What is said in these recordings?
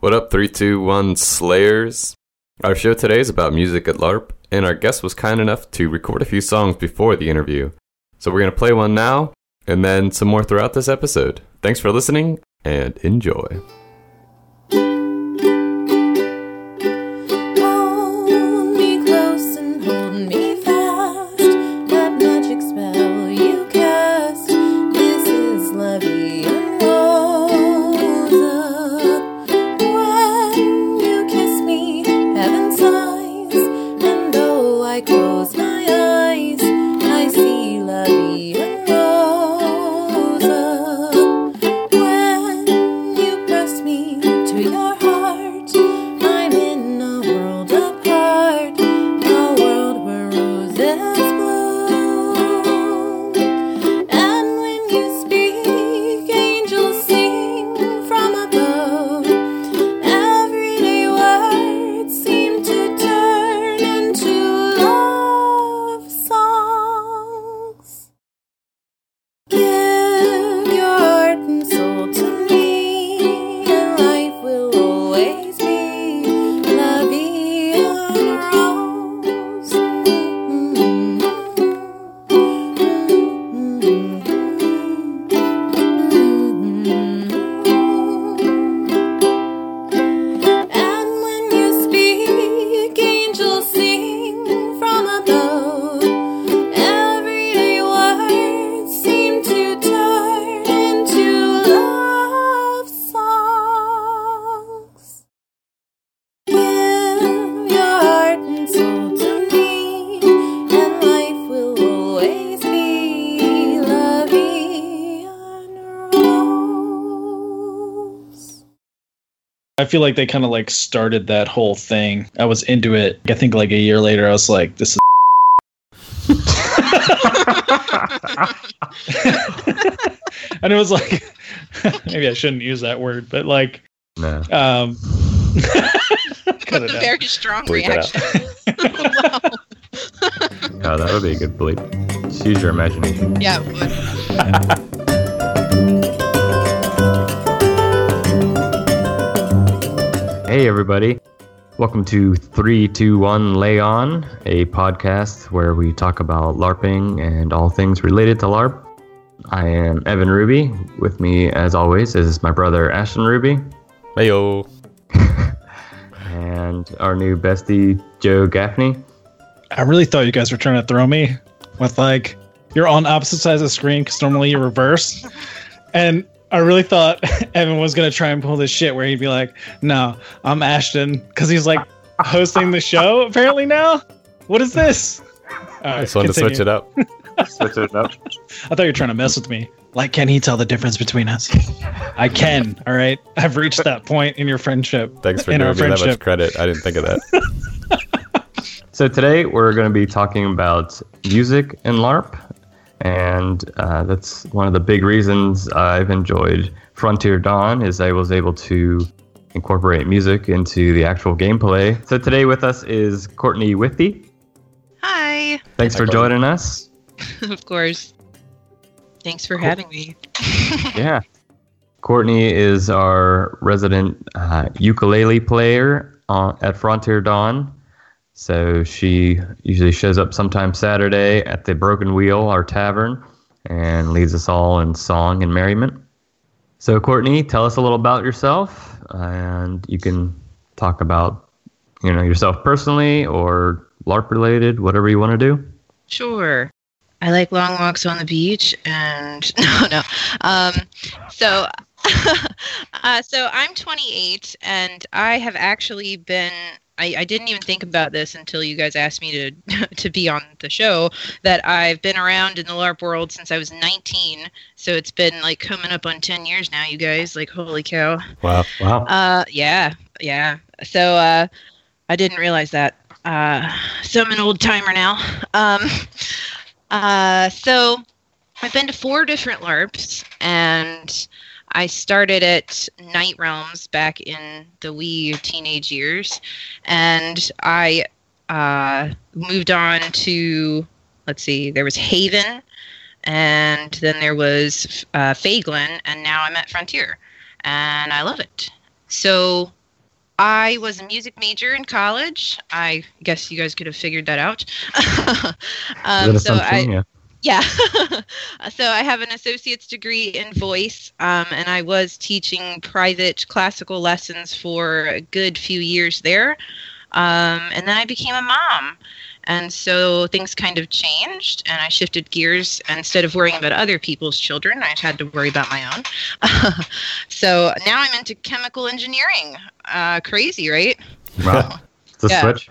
What up, 321 Slayers? Our show today is about music at LARP, and our guest was kind enough to record a few songs before the interview. So we're going to play one now, and then some more throughout this episode. Thanks for listening, and enjoy. Feel like they kind of like started that whole thing. I was into it. I think like a year later, I was like, this is. and it was like, maybe I shouldn't use that word, but like, Nah. um, cut it a out. very strong Bleep it reaction. wow. Oh, that would be a good bleep. Just use your imagination. Yeah, Hey, everybody. Welcome to 321 Lay On, a podcast where we talk about LARPing and all things related to LARP. I am Evan Ruby. With me, as always, is my brother Ashton Ruby. Heyo. and our new bestie, Joe Gaffney. I really thought you guys were trying to throw me with like, you're on opposite sides of the screen because normally you're reverse. And I really thought Evan was going to try and pull this shit where he'd be like, no, I'm Ashton because he's like hosting the show apparently now. What is this? I just wanted to switch it up. switch it up. I thought you were trying to mess with me. Like, can he tell the difference between us? I can. All right. I've reached that point in your friendship. Thanks for in our giving me that much credit. I didn't think of that. so today we're going to be talking about music and LARP, and uh, that's one of the big reasons I've enjoyed Frontier Dawn is I was able to incorporate music into the actual gameplay. So today with us is Courtney Withy. Hi. Thanks for joining us. of course. Thanks for having me. yeah. Courtney is our resident uh, ukulele player uh, at Frontier Dawn. So she usually shows up sometime Saturday at the Broken Wheel, our tavern, and leads us all in song and merriment. So, Courtney, tell us a little about yourself, and you can talk about, you know, yourself personally or LARP related, whatever you want to do. Sure. I like long walks on the beach and no, no. Um, so, uh, so I'm 28 and I have actually been. I, I didn't even think about this until you guys asked me to to be on the show. That I've been around in the LARP world since I was 19, so it's been like coming up on 10 years now. You guys, like, holy cow! Wow. Wow. Uh, yeah, yeah. So uh, I didn't realize that. Uh, so I'm an old timer now. Um, uh, so I've been to four different LARPs, and I started at Night Realms back in the wee teenage years, and I uh, moved on to let's see, there was Haven, and then there was uh, Faglin, and now I'm at Frontier, and I love it. So I was a music major in college. I guess you guys could have figured that out. um, Is so that I, yeah. Yeah. so I have an associate's degree in voice, um, and I was teaching private classical lessons for a good few years there. Um, and then I became a mom. And so things kind of changed, and I shifted gears. Instead of worrying about other people's children, I had to worry about my own. so now I'm into chemical engineering. Uh, crazy, right? Wow. It's a Yeah. switch.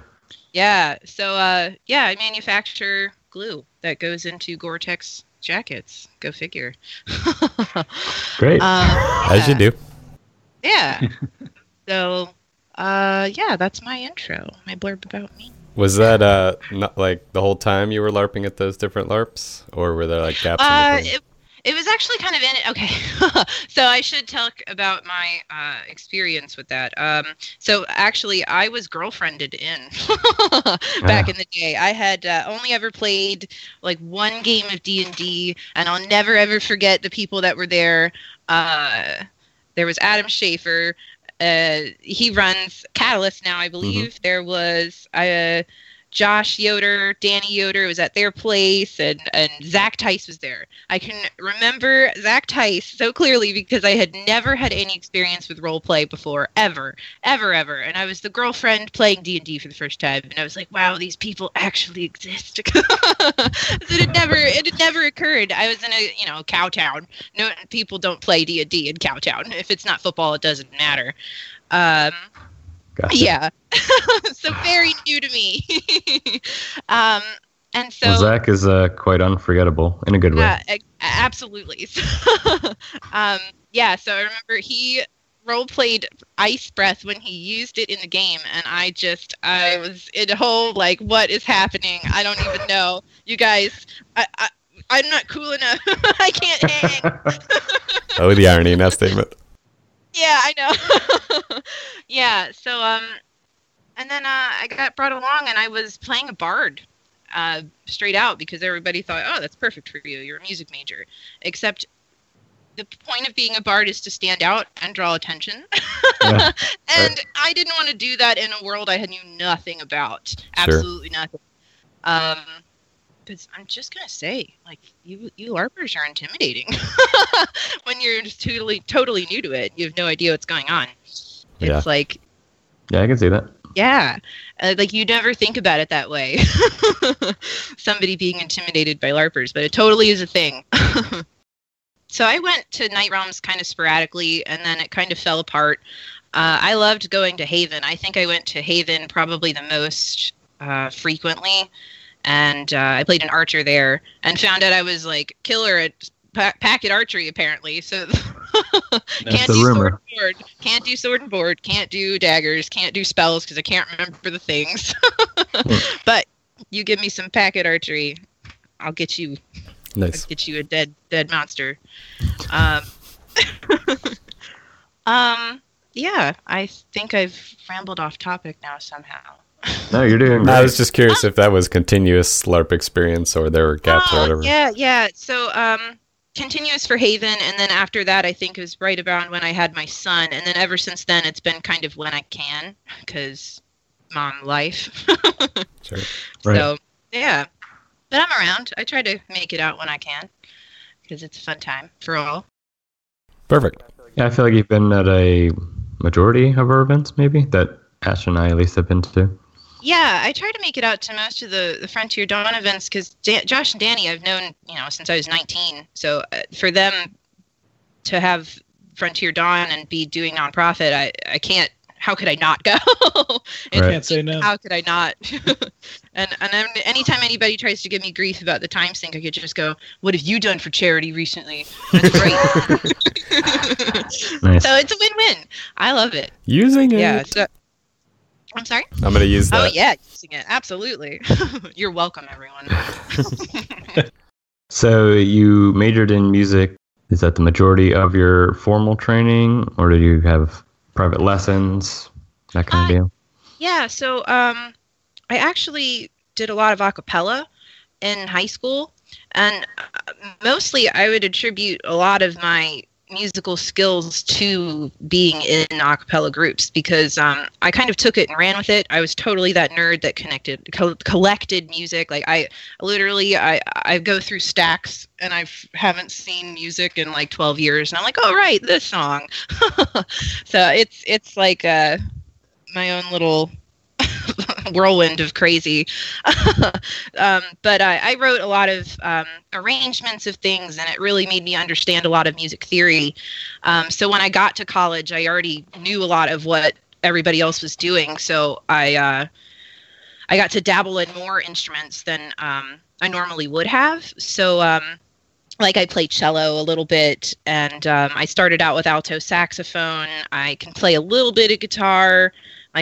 Yeah. So uh, yeah, I manufacture glue that goes into Gore-Tex jackets. Go figure. Great. Um, As you do. Yeah. so uh, yeah, that's my intro. My blurb about me. Was that uh not like the whole time you were larping at those different larps, or were there like gaps? Uh, in between? it, it was actually kind of in it. Okay, so I should talk about my uh, experience with that. Um, so actually, I was girlfriended in back Ah. in the day. I had uh, only ever played like one game of D and D, and I'll never ever forget the people that were there. Uh, there was Adam Schaefer. Uh, he runs Catalyst now, I believe. There was uh, Josh Yoder, Danny Yoder was at their place, and, and Zach Tice was there. I can remember Zach Tice so clearly because I had never had any experience with role play before, ever, ever, ever. And I was the girlfriend playing D and D for the first time, and I was like, "Wow, these people actually exist." it had never, it had never occurred. I was in a you know cow town. No, people don't play D and D in cow town. If it's not football, it doesn't matter. Um, Gotcha. yeah. so very new to me. um, and so well, Zach is uh, quite unforgettable in a good way. yeah, a- absolutely. um, yeah, so I remember he role played ice breath when he used it in the game and I just I was in a whole like what is happening? I don't even know. You guys I, I I'm not cool enough. I can't hang. oh, the irony in that statement. Yeah, I know. yeah, so um and then uh, I got brought along and I was playing a bard uh, straight out because everybody thought, oh, that's perfect for you. You're a music major. Except the point of being a bard is to stand out and draw attention. Yeah, and I didn't want to do that in a world I had knew nothing about. Sure. Absolutely nothing. Um, because I'm just gonna say, like you, you LARPers are intimidating when you're just totally, totally new to it. You have no idea what's going on. It's Yeah. like Yeah, I can see that. yeah, uh, like you never think about it that way. Somebody being intimidated by LARPers, but it totally is a thing. so I went to Night Realms kind of sporadically, and then it kind of fell apart. Uh, I loved going to Haven. I think I went to Haven probably the most uh, frequently, and uh, I played an archer there, and found out I was like killer at pa- packet archery apparently. So can't the do sword and board, can't do sword and board, can't do daggers, can't do spells because I can't remember the things. but you give me some packet archery, I'll get you Nice. I'll get you a dead dead monster. Um, um yeah, I think I've rambled off topic now somehow. No, you're doing great. I was just curious if that was continuous LARP experience or there were gaps or Oh, whatever. Yeah, yeah. So um continuous for Haven and then after that I think it was right around when I had my son and then ever since then it's been kind of when I can cuz mom life. Sure. Right. So, yeah. But I'm around. I try to make it out when I can because it's a fun time for all. Perfect. Yeah, I feel like you've been at a majority of our events, maybe that Ash and I at least have been to. Yeah, I try to make it out to most of the, the Frontier Dawn events because Josh and Danny I've known you know since I was 19. So uh, for them to have Frontier Dawn and be doing nonprofit, I I can't. How could I not go? And Right. Can't say no. How could I not? and and then anytime anybody tries to give me grief about the time sink, I could just go, "What have you done for charity recently?" That's great. Nice. so it's a win-win. I love it. Using it. Yeah. So, I'm sorry. I'm gonna use that. Oh yeah, using it absolutely. You're welcome, everyone. So you majored in music. Is that the majority of your formal training, or did you have private lessons, that kind of Uh, deal? yeah. So um, I actually did a lot of acapella in high school, and uh, mostly I would attribute a lot of my musical skills to being in a cappella groups because um, I kind of took it and ran with it. I was totally that nerd that connected co- collected music. Like I literally I I go through stacks and I haven't seen music in like 12 years and I'm like, "Oh right, this song." so it's it's like uh my own little whirlwind of crazy. um, but I, I wrote a lot of um, arrangements of things, and it really made me understand a lot of music theory. Um, so when I got to college, I already knew a lot of what everybody else was doing. So I uh, I got to dabble in more instruments than um, I normally would have. So um, like I played cello a little bit, and um, I started out with alto saxophone. I can play a little bit of guitar.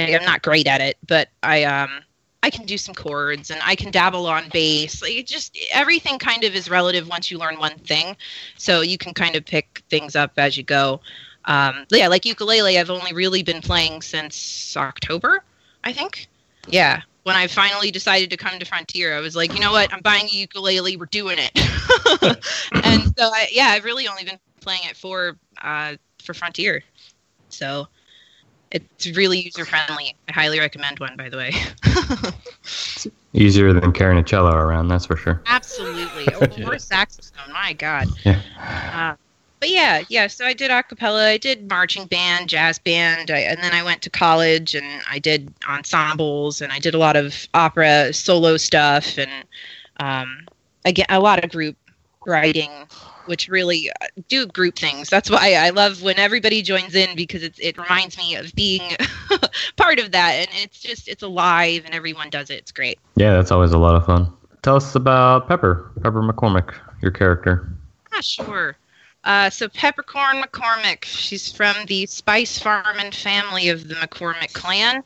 I'm not great at it, but I um I can do some chords and I can dabble on bass. Like just everything kind of is relative once you learn one thing, so you can kind of pick things up as you go. Um, yeah, like ukulele, I've only really been playing since October, I think. Yeah, when I finally decided to come to Frontier, I was like, you know what, I'm buying a ukulele. We're doing it. and so, I, yeah, I've really only been playing it for uh, for Frontier. So it's really user friendly. I highly recommend one, by the way. Easier than carrying a cello around, that's for sure. Absolutely. Or, or a saxophone. My God. Yeah. Uh, but yeah, yeah. So I did a cappella. I did marching band, jazz band, I, and then I went to college and I did ensembles and I did a lot of opera solo stuff and um, again a lot of group writing, which really uh, do group things. That's why I love when everybody joins in because it's, it reminds me of being part of that, and it's just it's alive and everyone does it. It's great. Yeah, that's always a lot of fun. Tell us about Pepper, Pepper McCormick, your character. Ah, sure. Uh, so Peppercorn McCormick, she's from the Spice Farm and family of the McCormick clan.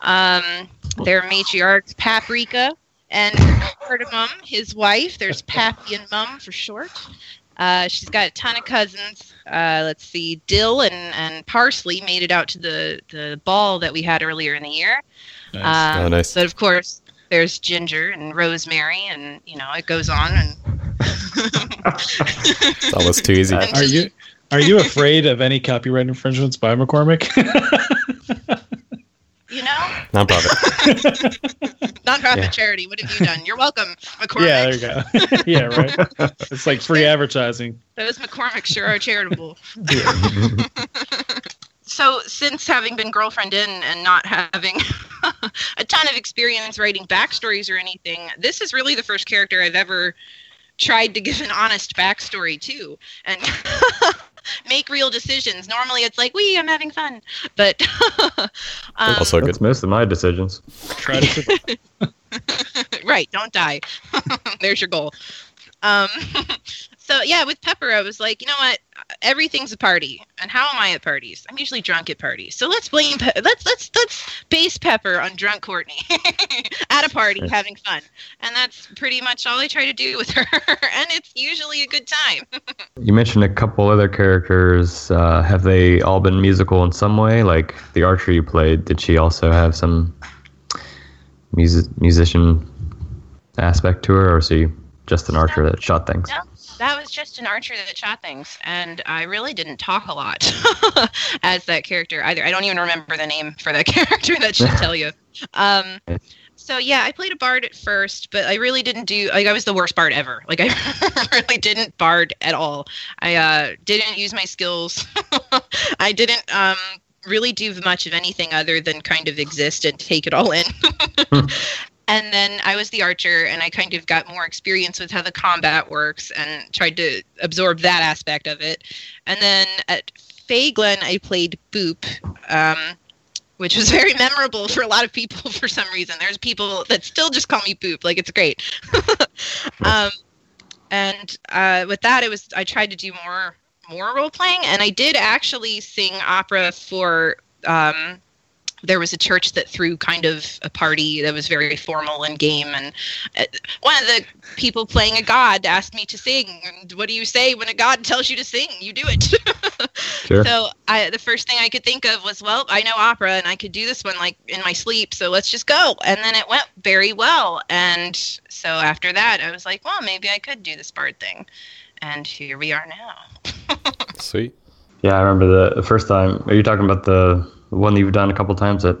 Um, their matriarchs Paprika and Cardamom, his wife. There's Pappy and Mum for short. Uh, she's got a ton of cousins. Uh, let's see, Dill and, and Parsley made it out to the, the ball that we had earlier in the year. Nice. Um, Oh, nice. But of course, there's Ginger and Rosemary, and you know it goes on. And It's almost too easy. Are you are you afraid of any copyright infringements by McCormick? you know, Nonprofit. nonprofit Yeah. charity. What have you done? You're welcome, McCormick. yeah, there you go. yeah, right. It's like free advertising. Those McCormick sure are charitable. so, since having been girlfriend in and not having a ton of experience writing backstories or anything, this is really the first character I've ever tried to give an honest backstory to and make real decisions. Normally, it's like, "Wee, I'm having fun," but um, Also good. That's most of my decisions. Try to right don't die there's your goal um so yeah with pepper i was like you know what? Everything's a party. And how am i at parties? I'm usually drunk at parties. So let's blame Pe- let's let's let's base pepper on drunk courtney at a party having fun. And that's pretty much all i try to do with her. And it's usually a good time. You mentioned a couple other characters. Uh, have they all been musical in some way? Like the archer you played, did she also have some music musician aspect to her, or is she just an archer that shot things? No, that was just an archer that shot things, and I really didn't talk a lot as that character either. I don't even remember the name for that character. That should tell you. Um, so yeah, I played a bard at first, but I really didn't do like I was the worst bard ever. Like I really didn't bard at all. I uh, didn't use my skills. I didn't um, really do much of anything other than kind of exist and take it all in. And then I was the archer, and I kind of got more experience with how the combat works and tried to absorb that aspect of it. And then at Fayglen, I played Boop, um, which was very memorable for a lot of people for some reason. There's people that still just call me Boop, like it's great. um, and uh, with that, it was I tried to do more more role playing, and I did actually sing opera for. Um, there was a church that threw kind of a party that was very formal and game and uh, one of the people playing a god asked me to sing and what do you say when a god tells you to sing you do it Sure. so I, the first thing i could think of was well i know opera and i could do this one like in my sleep so let's just go and then it went very well and so after that i was like well maybe i could do this bard thing and here we are now Sweet. Yeah, I remember the, the first time. Are you talking about the, the one that you've done a couple times at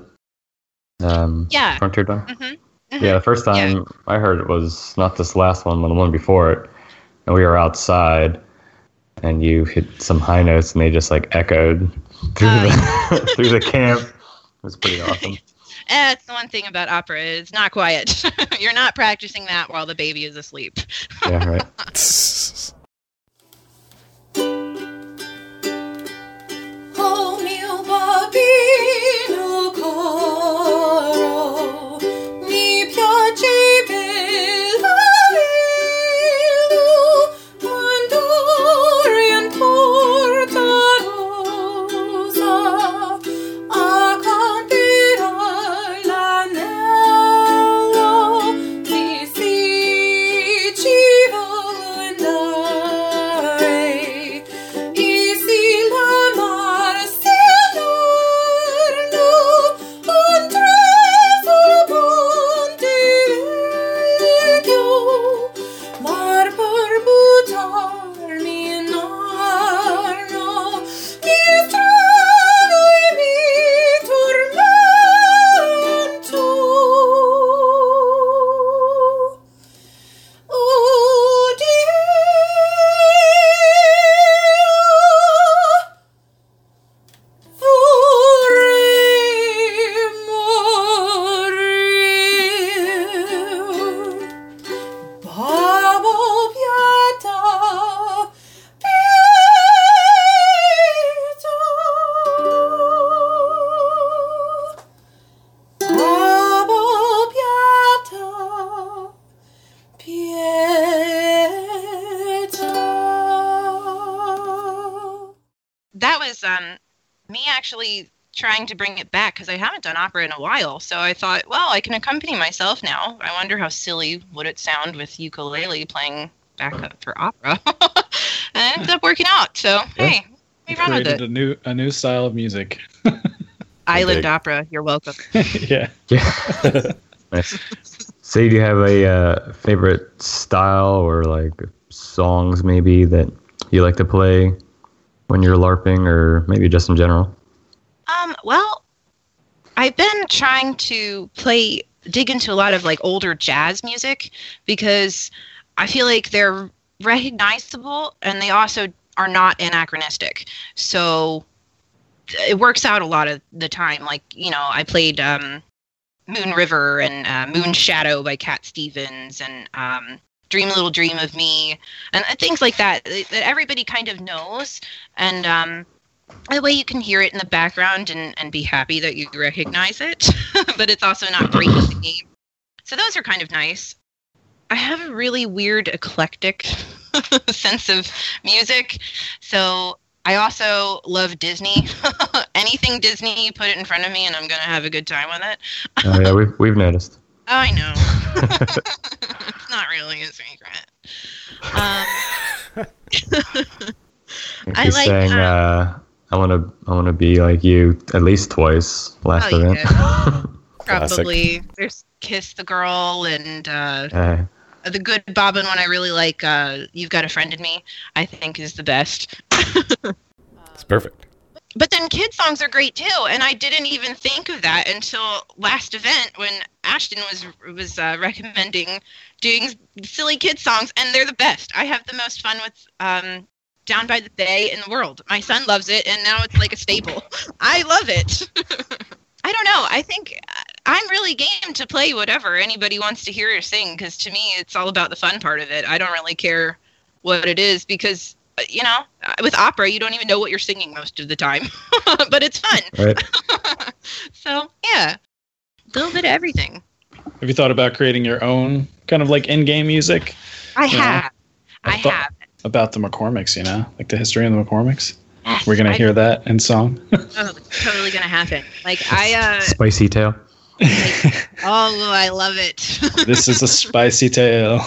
um, Yeah. Frontier Dawn? Mhm. Yeah, the first time I heard it was not this last one, but the one before it. And we were outside, and you hit some high notes, and they just like echoed through Oh, the through the camp. It was pretty awesome. That's the one thing about opera. It's not quiet. You're not practicing that while the baby is asleep. Yeah, right. Mio babbino caro, mi piace done opera in a while. So I thought, well, I can accompany myself now. I wonder how silly would it sound with ukulele playing backup for opera. and it ended up working out. So hey, we run with it. a new a new style of music. Island Big. opera. You're welcome. yeah. Yeah. nice. So, do you have a uh, favorite style or like songs maybe that you like to play when you're LARPing, or maybe just in general? Um, well, I've been trying to play dig into a lot of like older jazz music because I feel like they're recognizable and they also are not anachronistic. So it works out a lot of the time. Like, you know, I played um Moon River and uh, Moon Shadow by Cat Stevens and um Dream Little Dream of Me and things like that that everybody kind of knows and um that way you can hear it in the background and, and be happy that you recognize it but it's also not breaking the game. So those are kind of nice. I have a really weird eclectic sense of music. So i also love disney. Anything disney you put it in front of me and i'm gonna have a good time with it. Oh yeah, we've we've noticed. i know. It's not really a secret. Um, I like, saying, uh, uh, "I want to, I want to be like you at least twice." Last Oh, event. Classic. probably there's kiss the girl and uh Uh, the good bobbin one i really like uh you've got a friend in me i think is the best It's perfect. but then kid songs are great too and i didn't even think of that until last event when ashton was was uh, recommending doing silly kid songs and they're the best i have the most fun with um down by the bay in the world. My son loves it and now it's like a staple i love it. I don't know. I think uh, i'm really game to play whatever anybody wants to hear or sing because to me it's all about the fun part of it. I don't really care what it is because uh, you know uh, with opera you don't even know what you're singing most of the time. But it's fun. Right. so yeah. A little bit of everything. Have you thought about creating your own kind of like in-game music? I Yeah. have. I I thought- have about the McCormicks? You know, like the history of the McCormicks. Yes, We're gonna I- hear that in song. totally, totally gonna happen like i uh Spicy tale. oh i love it this is a spicy tale.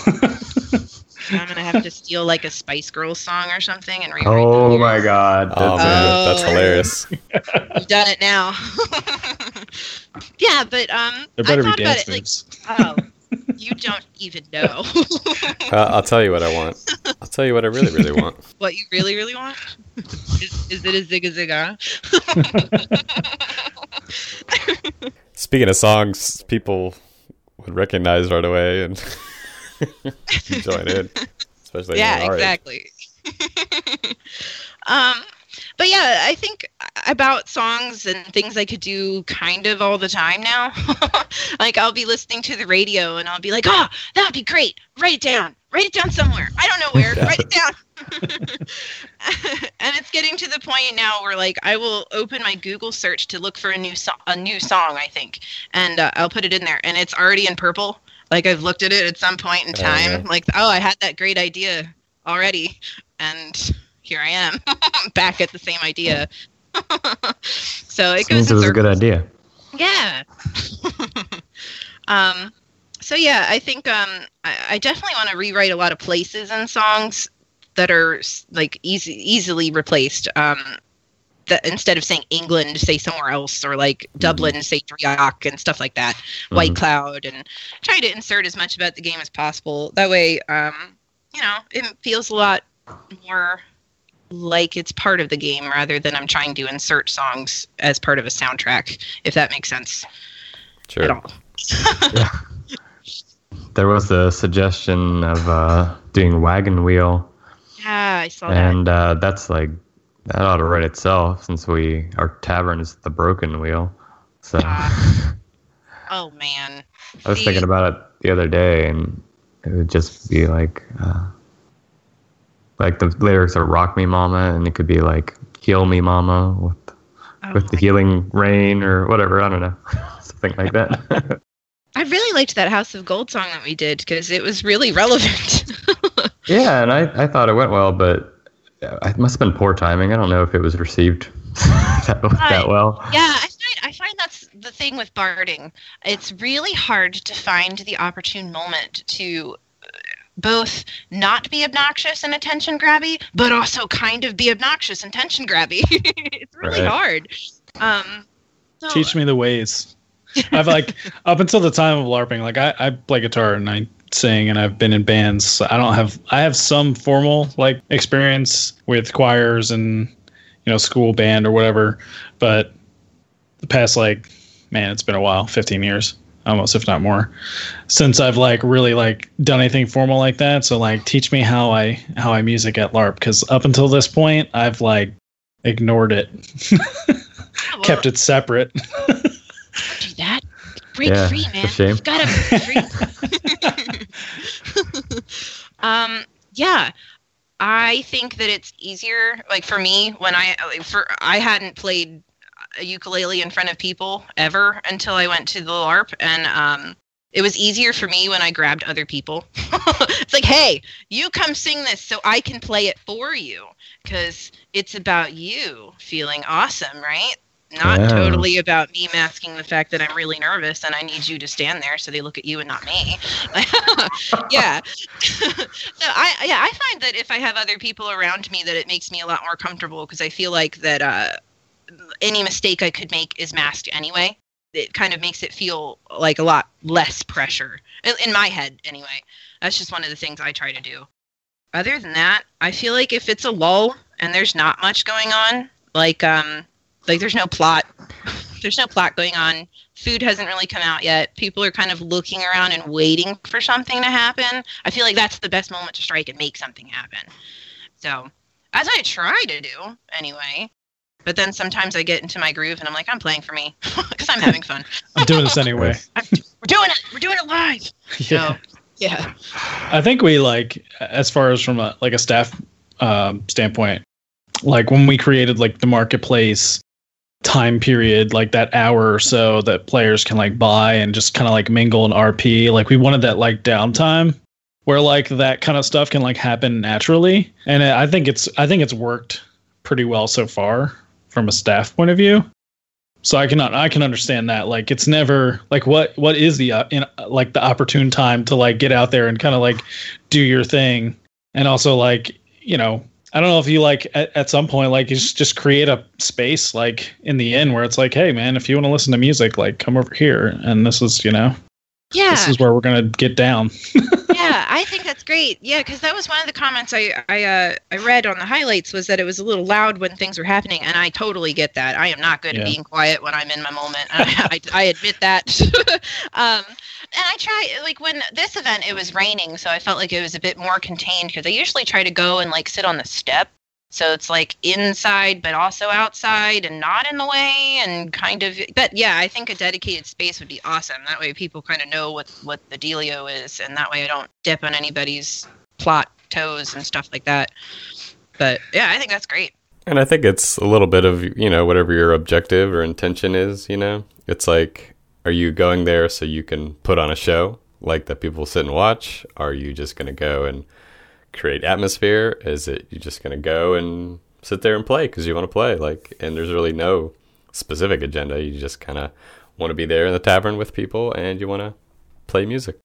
i'm gonna have to steal like a spice girls song or something and rewrite Oh the my lyrics. god. Oh, that's man, Oh. that's hilarious. You've done it now. yeah, but um, there I thought be about dance it like, oh, You don't even know Uh, I'll tell you what I want. I'll tell you what I really, really want. what you really, really want. Is, is it a zigga zigga? Speaking of songs, people would recognize right away and join in, especially yeah, exactly. um, but yeah, I think about songs and things I could do kind of all the time now. like I'll be listening to the radio and I'll be like, "Oh, that would be great. Write it down. Write it down somewhere. I don't know where. Write it down." and it's getting to the point now where like I will open my Google search to look for a new song, a new song, I think, and uh, I'll put it in there, and it's already in purple. Like I've looked at it at some point in Oh, time. Like, oh, I had that great idea already, and here I am back at the same idea. so it goes Seems it was a good idea. Yeah. um, so yeah, I think um, I, I definitely want to rewrite a lot of places and songs that are like easy, easily replaced. Um, that instead of saying England, say somewhere else, or like Dublin, say Drioch and stuff like that. White Mhm. Cloud, and try to insert as much about the game as possible. That way, um, you know, it feels a lot more like it's part of the game rather than I'm trying to insert songs as part of a soundtrack, if that makes sense at Sure. all. There was a suggestion of uh, doing Wagon Wheel, Yeah, I saw that. and uh, that's like that ought to write itself since we our tavern is the Broken Wheel. So Ah. Oh man. I was See, thinking about it the other day, and it would just be like, uh, like the lyrics are "Rock Me, Mama," and it could be like "Heal Me, Mama" with oh with the healing rain or whatever. I don't know, something like that. I really liked that House of Gold song that we did because it was really relevant. yeah, and I, I thought it went well, but uh, it must have been poor timing. I don't know if it was received that, that well. yeah, I find I find that's the thing with barding. It's really hard to find the opportune moment to both not be obnoxious and attention grabby, but also kind of be obnoxious and attention grabby. it's really Right. hard. Um, so, Teach me the ways. I've like up until the time of LARPing, like I, I play guitar and I sing and I've been in bands. So I don't have I have some formal like experience with choirs and you know school band or whatever, but the past like man, it's been a while, 15 years almost if not more since I've like really like done anything formal like that. So like teach me how I how I music at LARP cuz up until this point I've like ignored it. well, kept it separate. don't that. Break Yeah, free, it's a man. shame. You've got to break free. um, yeah, I think that it's easier. Like for me, when I for I hadn't played a ukulele in front of people ever until I went to the LARP, and um, it was easier for me when I grabbed other people. it's like, hey, you come sing this so I can play it for you because it's about you feeling awesome, right? Not Yeah. totally about me masking the fact that I'm really nervous and I need you to stand there so they look at you and not me. yeah. so I yeah, I find that if I have other people around me that it makes me a lot more comfortable because I feel like that uh any mistake I could make is masked anyway. It kind of makes it feel like a lot less pressure in, my head anyway. That's just one of the things I try to do. Other than that, I feel like if it's a lull and there's not much going on, like um like there's no plot there's no plot going on food hasn't really come out yet people are kind of looking around and waiting for something to happen i feel like that's the best moment to strike and make something happen so as i try to do anyway but then sometimes i get into my groove and i'm like i'm playing for me because i'm having fun I'm doing this anyway. I'm, we're doing it we're doing it live Yeah. so yeah I think we like as far as from a like a staff um, standpoint, like when we created like the marketplace time period, like that hour or so that players can like buy and just kind of like mingle and RP. Like we wanted that like downtime where like that kind of stuff can like happen naturally, and I think it's I think it's worked pretty well so far from a staff point of view. So I can I can understand that. Like it's never like what what is the uh, in, like the opportune time to like get out there and kind of like do your thing, and also like you know I don't know if you like at, at some point like just just create a space like in the inn where it's like hey man if you want to listen to music like come over here and this is you know Yeah. This is where we're gonna get down. yeah, I think that's great. Yeah, because that was one of the comments I I uh, I read on the highlights was that it was a little loud when things were happening, and I totally get that. I am not good Yeah. at being quiet when I'm in my moment. I, I, I admit that. um, and I try like when this event it was raining, so I felt like it was a bit more contained because I usually try to go and like sit on the step. So it's like inside, but also outside, and not in the way, and kind of. But yeah, I think a dedicated space would be awesome. That way, people kind of know what what the dealio is, and that way, I don't dip on anybody's plot toes and stuff like that. But yeah, I think that's great. And I think it's a little bit of, you know, whatever your objective or intention is, you know? It's like, are you going there so you can put on a show like that people sit and watch? Are you just going to go and create atmosphere? Is it you're just going to go and sit there and play because you want to play? Like, and there's really no specific agenda. You just kind of want to be there in the tavern with people and you want to play music.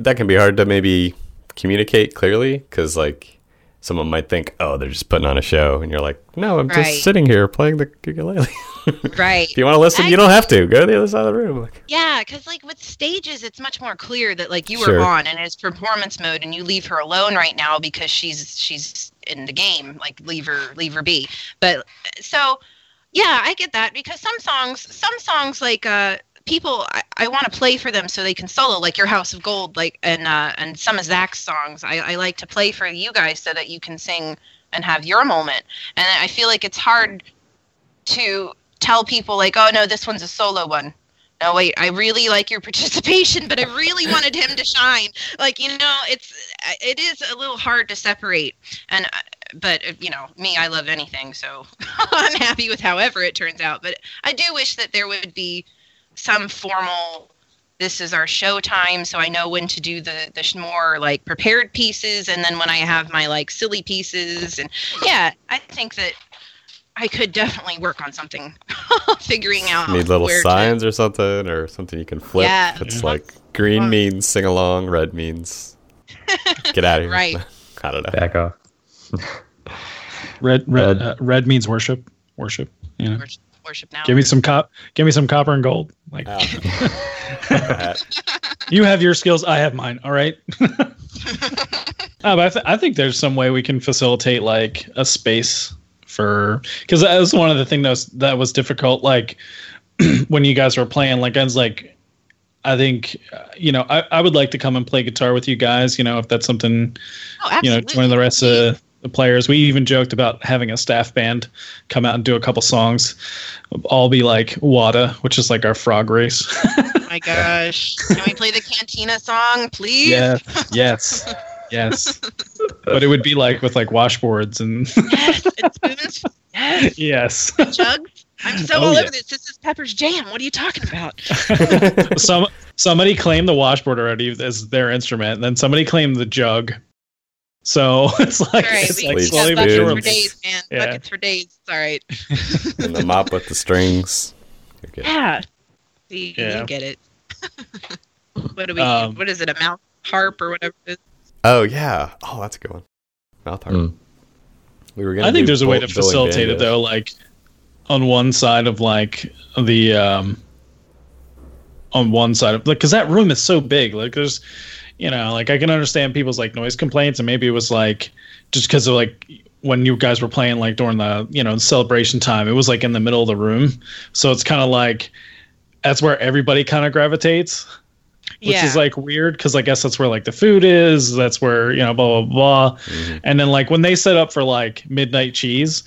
That can be hard to maybe communicate clearly because, like, someone might think, oh, they're just putting on a show. And you're like, no, I'm Right. just sitting here playing the ukulele. Right. if you want to listen, you don't have to. Go to the other side of the room. Like, Yeah, because like with stages, it's much more clear that like you Sure. were on and it's performance mode, and you leave her alone right now because she's she's in the game. Like leave her leave her be. But so yeah, I get that because some songs, some songs like uh people I, I want to play for them so they can solo like your House of Gold, like and uh and some of Zach's songs. I, I like to play for you guys so that you can sing and have your moment. And I feel like it's hard to tell people like, oh no, this one's a solo one. No, wait, I really like your participation, but I really wanted him to shine. Like, you know, it's it is a little hard to separate. And uh, but uh, you know, me, I love anything, so I'm happy with however it turns out. But I do wish that there would be some formal this is our show time so i know when to do the the more like prepared pieces and then when i have my like silly pieces and yeah i think that i could definitely work on something figuring out need little where to- signs or something, or something you can flip. Yeah. It's Yeah. like green Fun. means sing along, red means get out of here. Right. I don't know. Back off. Red red Uh, red means worship. Worship. You know. worship, worship now Give me some cop. Give me some copper and gold. Like Ow. you have your skills, I have mine. All right. But I, th- I think there's some way we can facilitate like a space for because that was one of the things that was, that was difficult. Like when you guys were playing, like I was like, I think uh, you know I, I would like to come and play guitar with you guys. You know if that's something oh you know join the rest of the players. We even joked about having a staff band come out and do a couple songs. All be like Wada, which is like our frog race. oh my gosh can we play the cantina song please yeah. Yes. Yes. but it would be like with like washboards and yes and spoons yes yes. jugs i'm so Oh, all yeah. over this this is pepper's jam what are you talking about Some somebody claimed the washboard already as their instrument, and then somebody claimed the jug. So it's like all right it's like Please we got slowly but buckets spoons. for days man Yeah. buckets for days it's all right and the mop with the strings. You're. Yeah. See, Yeah. you get it. what do we? Um, what is it? A mouth harp or whatever? It is? Oh yeah. Oh, that's a good one. Mouth harp. Mm. We were gonna. I think do there's a way to facilitate it though, like on one side of like the um on one side of like because that room is so big. Like there's you know, like I can understand people's like noise complaints and maybe it was like just because of like when you guys were playing like during the you know celebration time, it was like in the middle of the room. So it's kind of like that's where everybody kind of gravitates which yeah. is like weird because I guess that's where like the food is. That's where you know blah blah blah. Mhm. And then like when they set up for like midnight cheese,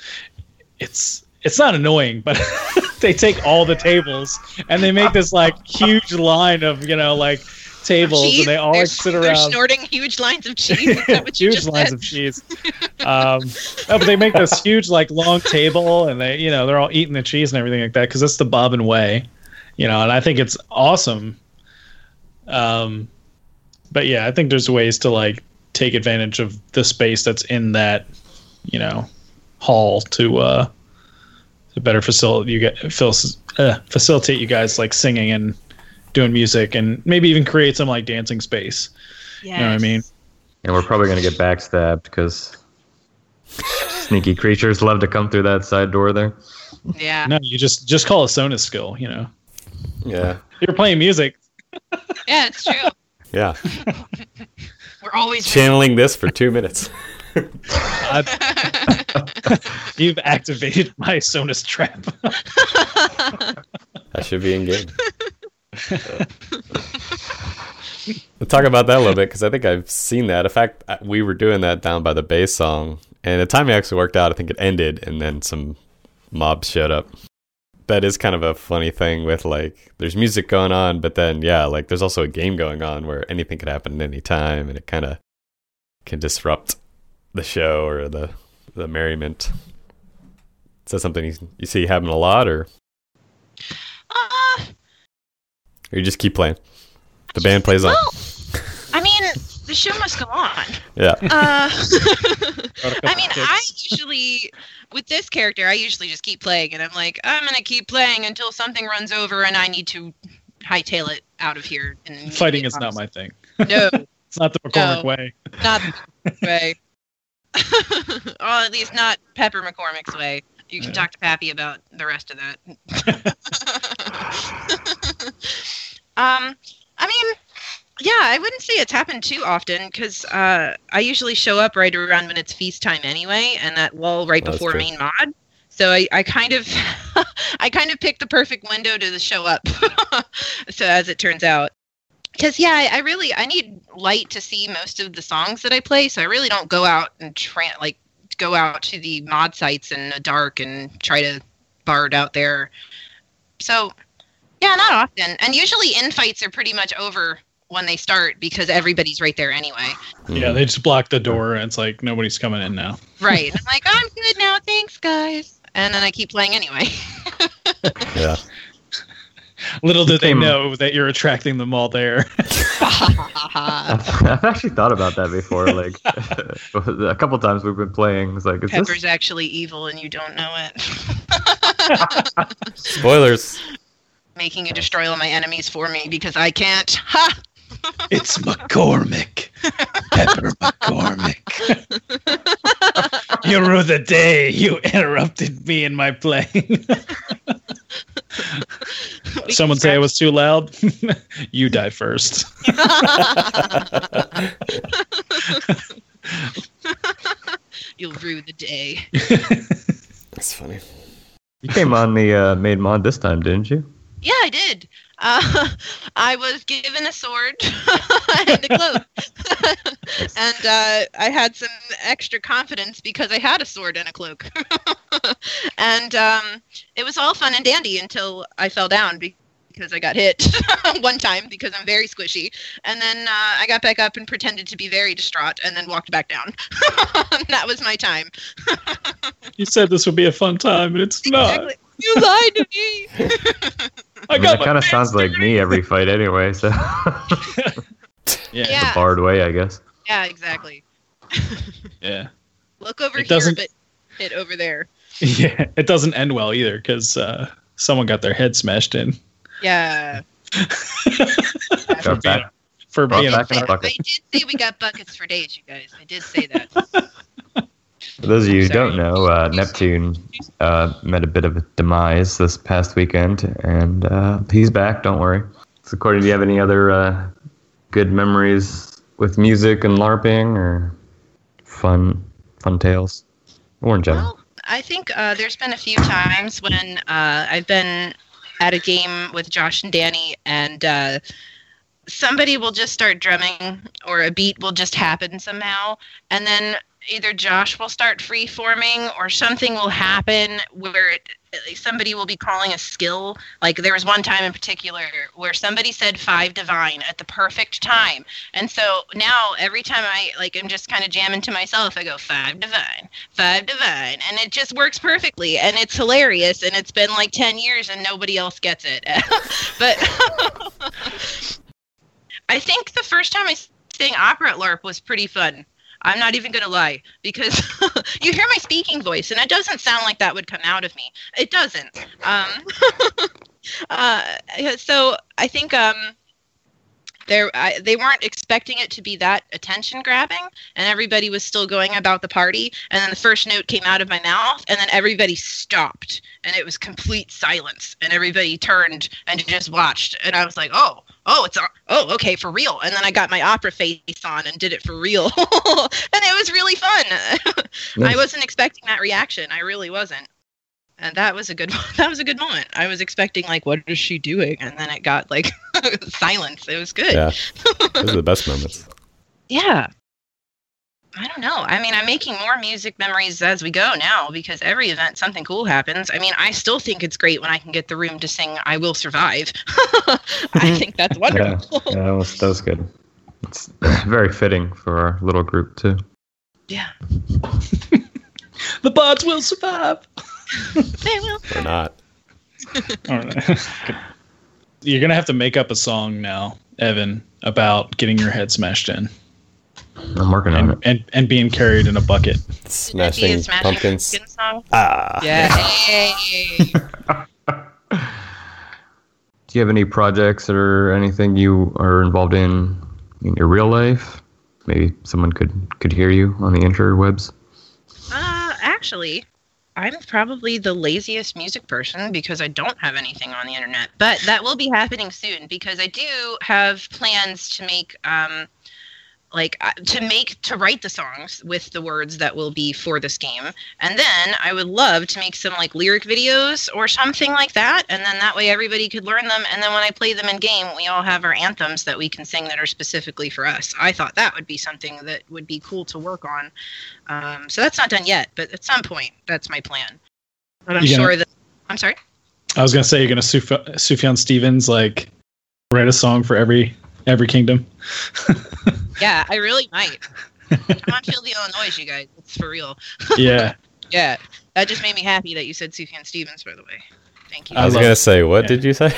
it's it's not annoying, but they take all the tables and they make this like huge line of you know like tables Cheese? and they all They're- like sit They're around. snorting huge lines of cheese. Is that what you huge just lines said? of cheese. Um, no, but they make this huge like long table, and they you know they're all eating the cheese and everything like that because it's the Bobbin way, you know. And I think it's awesome. Um, but yeah, I think there's ways to like take advantage of the space that's in that, you know, hall to uh to better facilitate you get fil- uh, facilitate you guys like singing and doing music and maybe even create some like dancing space. Yes. You know what I mean? And we're probably going to get backstabbed because sneaky creatures love to come through that side door there. Yeah. No, you just just call a Sonus skill. You know, Yeah. you're playing music. Yeah, it's true. Yeah, We're always channeling this for two minutes. I- you've activated my Sonus trap. That should be in game. We'll talk about that a little bit because I think I've seen that. In fact, we were doing that down by the bass song, and the timing actually worked out. I think it ended, and then some mobs showed up. That is kind of a funny thing with like, there's music going on, but then yeah, like there's also a game going on where anything could happen at any time, and it kind of can disrupt the show or the the merriment. Is that something you, you see happen a lot, or Uh, or you just keep playing? The band plays on. I mean, the show must go on. Yeah. Uh, Got a couple I mean. I usually with this character, I usually just keep playing, and I'm like, I'm gonna keep playing until something runs over, and I need to hightail it out of here. And Fighting is not my thing. no, It's not the McCormick No. way. not the way. or at least not Pepper McCormick's way. You can Yeah. talk to Pappy about the rest of that. um, I mean, yeah, I wouldn't say it's happened too often because uh, I usually show up right around when it's feast time anyway, and that lull right That's before main mod. So I, I kind of, I kind of picked the perfect window to show up. so as it turns out, because yeah, I, I really I need light to see most of the songs that I play. So I really don't go out and try like go out to the mod sites in the dark and try to bard out there. So yeah, not often. And usually infights are pretty much over when they start because everybody's right there anyway. Yeah, hmm. they just block the door and it's like nobody's coming in now. Right. I'm like, I'm good now, thanks guys. And then I keep playing anyway. Yeah. Little did they know that you're attracting them all there. I've, I've actually thought about that before. Like a couple times we've been playing. It's like, is Pepper's this? actually evil and you don't know it. Spoilers. Making you destroy all my enemies for me because I can't. Ha! It's McCormick. Pepper McCormick. you ruined the day. You interrupted me in my playing. Someone say I was too loud. you die first. You'll rue the day. That's funny. You came on the uh, main mod this time, didn't you? Yeah, I did. Uh, I was given a sword and a cloak, and uh, I had some extra confidence because I had a sword and a cloak. and um, it was all fun and dandy until I fell down because I got hit one time because I'm very squishy, and then uh, I got back up and pretended to be very distraught, and then walked back down. that was my time. You said this would be a fun time, and it's not. Exactly. You lied to me. I I mean, got it kind of sounds like me every fight anyway. So Yeah. Yeah. bard way, I guess. Yeah, exactly. Yeah. Look over It here, doesn't- but hit over there. Yeah. It doesn't end well either because uh, someone got their head smashed in Yeah. Got for being, back, for brought being back in a I, I bucket. did say we got buckets for days, you guys. I did say that. For those of you who don't know, uh, Neptune uh, met a bit of a demise this past weekend, and uh, he's back. Don't worry. So, Corey, do you have any other uh, good memories with music and LARPing, or fun, fun tales, or in general? Well, I think uh, there's been a few times when uh, I've been at a game with Josh and Danny, and uh, somebody will just start drumming, or a beat will just happen somehow, and then either Josh will start free forming, or something will happen where it, somebody will be calling a skill. Like there was one time in particular where somebody said five divine at the perfect time, and so now every time I like I'm just kind of jamming to myself, I go five divine, five divine, and it just works perfectly, and it's hilarious, and it's been like ten years and nobody else gets it, but I think the first time I sang opera at LARP was pretty fun. I'm not even gonna lie because you hear my speaking voice, and it doesn't sound like that would come out of me. It doesn't. Um, uh, so I think um, there they weren't expecting it to be that attention grabbing, and everybody was still going about the party. And then the first note came out of my mouth, and then everybody stopped, and it was complete silence, and everybody turned and just watched, and I was like, oh. Oh, it's oh, okay, for real. And then I got my opera face on and did it for real, and it was really fun. I wasn't expecting that reaction. I really wasn't. And that was a good that was a good moment. I was expecting like what is she doing? And then it got like silence. It was good. Yeah, those are the best moments. Yeah. I don't know. I mean, I'm making more music memories as we go now because every event something cool happens. I mean, I still think it's great when I can get the room to sing I Will Survive. I think that's wonderful. yeah, that was that was good. It's very fitting for our little group too. Yeah. The bots will survive. They will. Or not. You're gonna have to make up a song now, Evan, about getting your head smashed in I'm working on and it. and, and being carried in a bucket. Smashing, Smashing pumpkins. Pumpkins song. Ah. Yeah. Do you have any projects or anything you are involved in in your real life? Maybe someone could could hear you on the interwebs. Uh, actually, I'm probably the laziest music person because I don't have anything on the internet. But that will be happening soon because I do have plans to make um like uh, to make to write the songs with the words that will be for this game. And then i would love to make some like lyric videos or something like that. And then that way everybody could learn them. And then when i play them in game we all have our anthems that we can sing that are specifically for us. I thought that would be something that would be cool to work on. Um, so that's not done yet but at some point that's my plan. But i'm You gonna- sure that i'm sorry? I was gonna say you're gonna Suf- Sufjan Stevens like write a song for every every kingdom. yeah i really might i'm on field illinois you guys it's for real yeah, Yeah, that just made me happy that you said Sufjan Stevens, by the way. Thank you. I was gonna say, what yeah. did you say?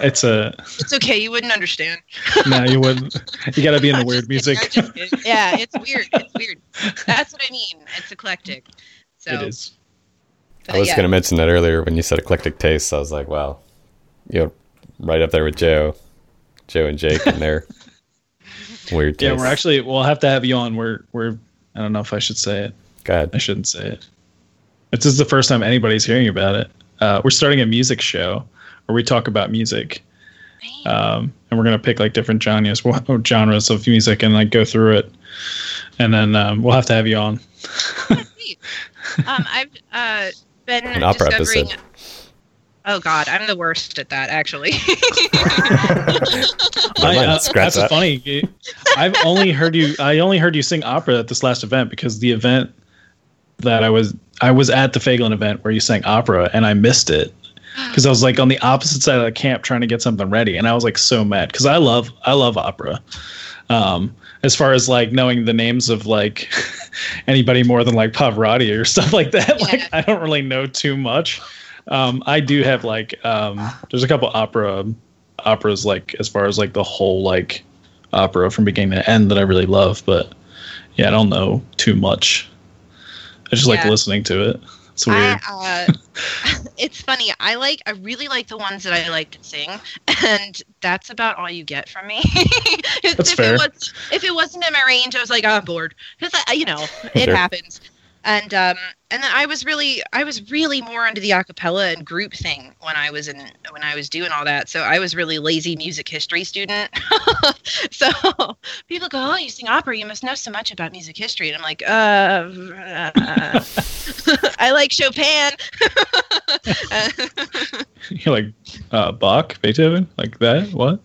it's a it's okay. You wouldn't understand. no. You wouldn't. You gotta be in the weird kidding, music. I'm just kidding. yeah, it's weird. It's weird. That's what I mean. It's eclectic. So, it is. but I was yeah. gonna mention that earlier when you said eclectic tastes. I was like, wow, you're right up there with Joe, Joe and Jake and their weird Yeah, we're actually we'll have to have you on. We're we're I don't know if I should say it. Go ahead. I shouldn't say it. This is the first time anybody's hearing about it. Uh, we're starting a music show where we talk about music, um, and we're gonna pick like different genres, genres of music, and like go through it, and then um, we'll have to have you on. Um, I've uh, been An opera discovering. episode. Oh God, I'm the worst at that. Actually, I, uh, that's that. funny. I've only heard you. I only heard you sing opera at this last event because the event that I was I was at the Fagelin event where you sang opera and I missed it because I was like on the opposite side of the camp trying to get something ready and I was like so mad because I love I love opera. Um, as far as like knowing the names of like anybody more than like Pavarotti or stuff like that, like I don't really know too much. Um, I do have like um, there's a couple opera operas like as far as like the whole like opera from beginning to end that I really love, but yeah, I don't know too much. I just like listening to it. It's weird. I, uh, it's funny. I like. I really like the ones that I like to sing, and that's about all you get from me. 'Cause That's if fair. It was, if it wasn't in my range, I was like, I'm bored because you know it Sure. happens. And um, and then I was really, I was really more into the acapella and group thing when I was in when I was doing all that. So I was really lazy music history student. so people go, oh, you sing opera, you must know so much about music history, and I'm like, uh. uh I like Chopin. You're like uh, Bach, Beethoven, like that. What?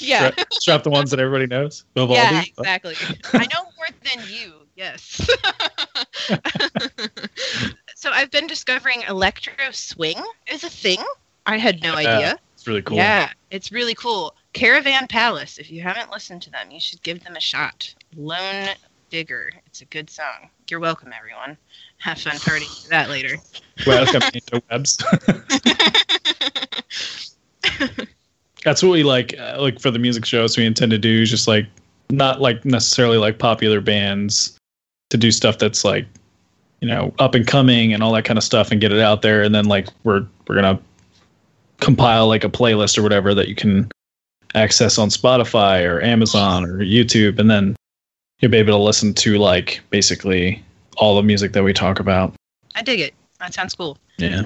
yeah, Strap, strap the ones that everybody knows. Vivaldi. yeah, exactly. I know more than you. Yes. so I've been discovering electro swing is a thing. I had no idea. It's really cool. Yeah, it's really cool. Caravan Palace. If you haven't listened to them, you should give them a shot. Lone Digger. It's a good song. You're welcome, everyone. Have fun partying that later. Welcome into webs. That's what we like. Uh, like for the music shows, we intend to do is just like not like necessarily like popular bands to do stuff that's like you know up and coming and all that kind of stuff and get it out there and then like we're we're gonna compile like a playlist or whatever that you can access on Spotify or Amazon or YouTube and then you'll be able to listen to like basically all the music that we talk about. I dig it. That sounds cool. Yeah.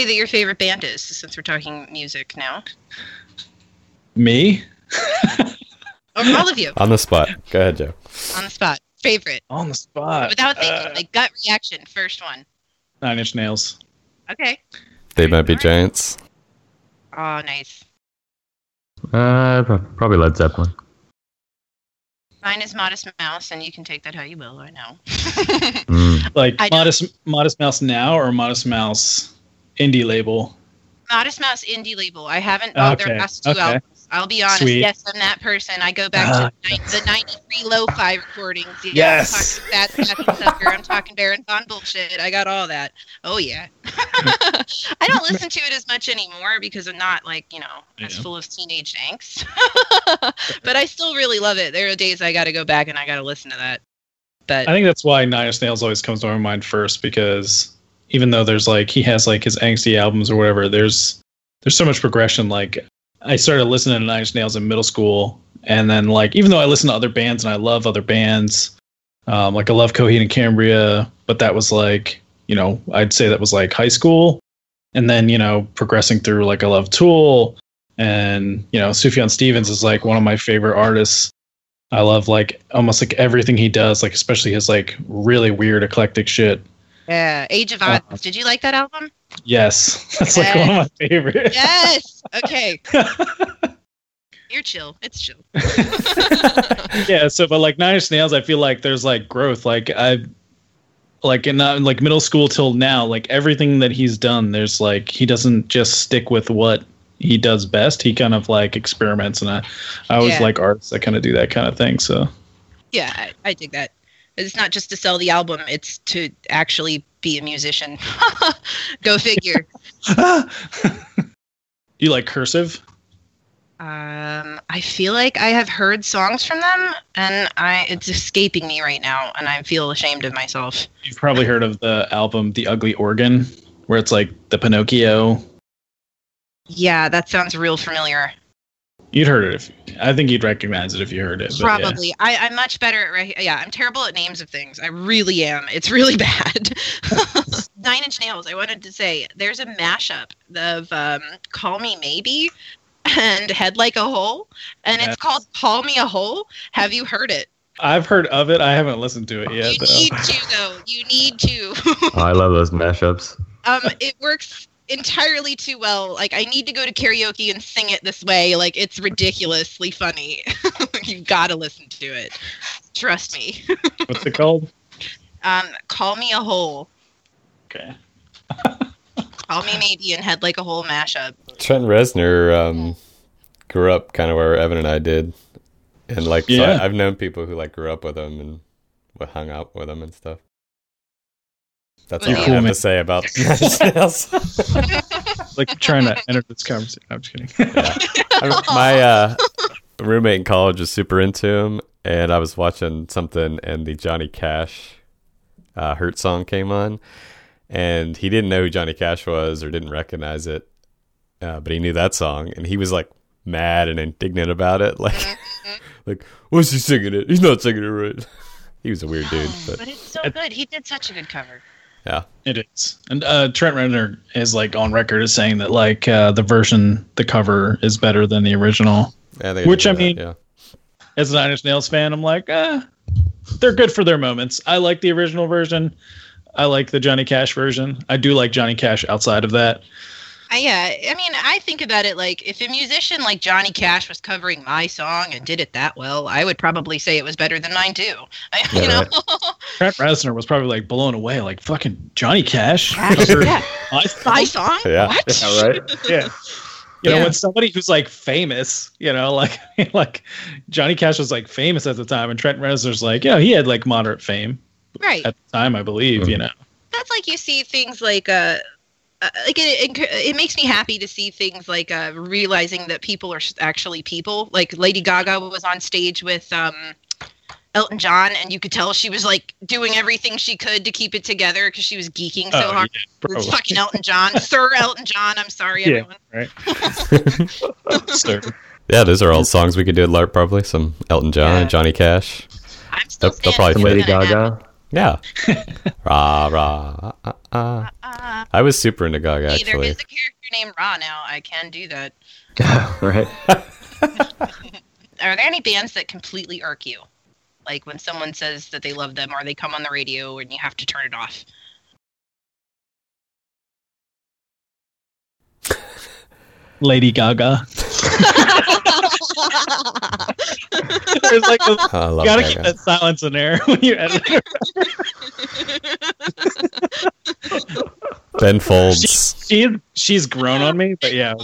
Say that your favorite band is? Since we're talking music now, Me or all of you On the spot. Go ahead, Joe. on the spot. Favorite on the spot. without thinking, Uh, like gut reaction. First one. Nine Inch Nails. Okay. They might be Alright. giants. Oh, nice. Uh, probably Led Zeppelin. Mine is Modest Mouse, and you can take that how you will. I know. Mm. Like I don't- Modest Modest Mouse now or Modest Mouse indie label. Modest Mouse indie label. I haven't bought their Okay, last two okay. albums. I'll be honest. Sweet. Yes, I'm that person. I go back Ah, to the, 93 lo-fi recordings. Yeah, Yes. I'm talking Sad Sappy Sucker. I'm talking Baron Von bullshit. I got all that. Oh, yeah. I don't listen to it as much anymore because I'm not, like, you know, as Yeah. full of teenage angst. but I still really love it. There are days I got to go back and I got to listen to that. But I think that's why Nine Inch Nails always comes to my mind first because even though there's like he has like his angsty albums or whatever, there's there's so much progression. Like I started listening to Nine Inch Nails in middle school, and then like even though I listen to other bands and I love other bands, um, like I love Coheed and Cambria, but that was like you know I'd say that was like high school, and then you know progressing through like I love Tool, and you know Sufjan Stevens is like one of my favorite artists. I love like almost like everything he does, like especially his like really weird eclectic shit. Yeah, Age of Uh, Adz. Did you like that album? Yes, that's like one of my favorites. Yes. Okay. You're chill. It's chill. yeah. So, but like Nine Inch Nails, I feel like there's like growth. Like I, like in uh, like middle school till now, like everything that he's done, there's like he doesn't just stick with what he does best. He kind of like experiments, and I, I always Yeah. like artists that kind of do that kind of thing. So Yeah, I, I dig that. It's not just to sell the album; it's to actually be a musician. Go figure. you like cursive? um, I feel like I have heard songs from them, and I it's escaping me right now, and I feel ashamed of myself. You've probably heard of the album The Ugly Organ, where it's like the Pinocchio. Yeah, that sounds real familiar. You'd heard it. If, I think you'd recognize it if you heard it. but yeah. Probably. I, I'm much better at rec- yeah. I'm terrible at names of things. I really am. It's really bad. Nine Inch Nails. I wanted to say there's a mashup of um, "Call Me Maybe" and "Head Like a Hole," and Yes. it's called "Call Me a Hole." Have you heard it? I've heard of it. I haven't listened to it yet, you though. need to though. You need to. Oh, I love those mashups. um, it works entirely too well. Like I need to go to karaoke and sing it this way. Like it's ridiculously funny. You've got to listen to it. Trust me. What's it called? Um, call me a hole. Okay. Call me maybe and head like a hole mashup. Trent Reznor um, grew up kind of where Evan and I did, and like so Yeah. I, I've known people who like grew up with him and hung out with him and stuff. That's all You're I have man. to say about Nine Like trying to enter this conversation. I'm just kidding. I- my uh, roommate in college was super into him, and I was watching something, and the Johnny Cash uh, "Hurt" song came on, and he didn't know who Johnny Cash was or didn't recognize it, uh, but he knew that song, and he was like mad and indignant about it, like, like, what's he singing it? He's not singing it right. he was a weird dude, but But it's so good. He did such a good cover. Yeah, it is. And uh, Trent Reznor is like on record as saying that like uh, the version, the cover is better than the original. Yeah, Which, I that, mean- yeah. As a Nine Inch Nails fan, I'm like, ah, they're good for their moments. I like the original version. I like the Johnny Cash version. I do like Johnny Cash outside of that. Yeah, I mean, I think about it like if a musician like Johnny Cash was covering my song and did it that well, I would probably say it was better than mine too. I, you Yeah, know, Trent Reznor was probably like blown away, like fucking Johnny Cash. Cash, covered yeah. my my song? song. Yeah. What? Yeah, right? yeah. You know, Yeah. when somebody who's like famous, you know, like like Johnny Cash was like famous at the time, and Trent Reznor's like, yeah, he had like moderate fame Right. at the time, I believe. You Mhm. know, That's like you see things like uh. Uh, like it, it, it makes me happy to see things like uh, realizing that people are actually people. Like Lady Gaga was on stage with um, Elton John, and you could tell she was like doing everything she could to keep it together because she was geeking so Oh, hard. yeah, It's fucking Elton John, Sir Elton John. I'm sorry, Yeah. everyone. Sir. yeah, those are all songs we could do at LARP probably. Some Elton John, Yeah. Johnny Cash. I'm still They'll- they'll probably for Lady that. Gaga. Yeah. rah rah. Uh, uh. Uh, I was super into Gaga hey, there actually. is a character named Ra now. I can do that. right. Are there any bands that completely irk you? Like when someone says that they love them or they come on the radio and you have to turn it off. Lady Gaga. There's like a, I love you gotta Gaga. keep that silence in there when you edit it. Ben Folds. She, she's grown on me, but yeah.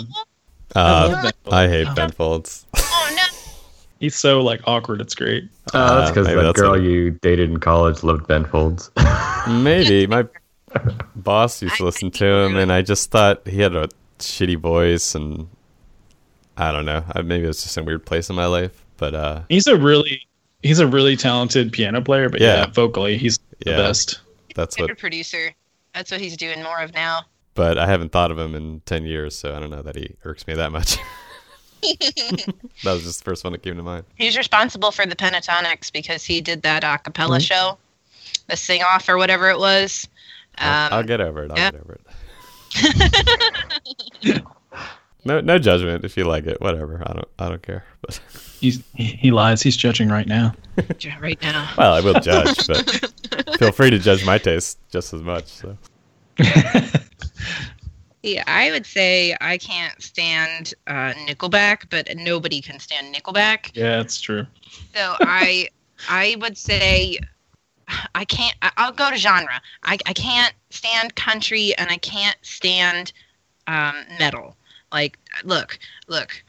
I Uh, love Ben Folds. I hate Ben Folds. oh no. He's so like awkward. It's great. Oh, that's Uh, because maybe that that's girl what- you dated in college loved Ben Folds. Maybe my boss used to listen to him, and I just thought he had a shitty voice, and I don't know. I, maybe it was just in a weird place in my life, but uh, He's a really he's a really talented piano player, but yeah, Yeah. vocally he's Yeah. the best. that's Favorite what. producer. That's what he's doing more of now. But I haven't thought of him in ten years, so I don't know that he irks me that much. that was just the first one that came to mind. He's responsible for the Pentatonix because he did that a cappella Mm-hmm. show, the sing off or whatever it was. I'll, Um, I'll get over it. I'll yeah. get over it. no, no judgment if you like it. Whatever. I don't. I don't care. But He's he, he lies. He's judging right now. right now. well, I will judge, but feel free to judge my taste just as much. So. Yeah, I would say I can't stand uh, Nickelback, but nobody can stand Nickelback. Yeah, it's true. So I, I would say, I can't. I- I'll go to genre. I, I can't stand country, and I can't stand um, metal. Like, look, look.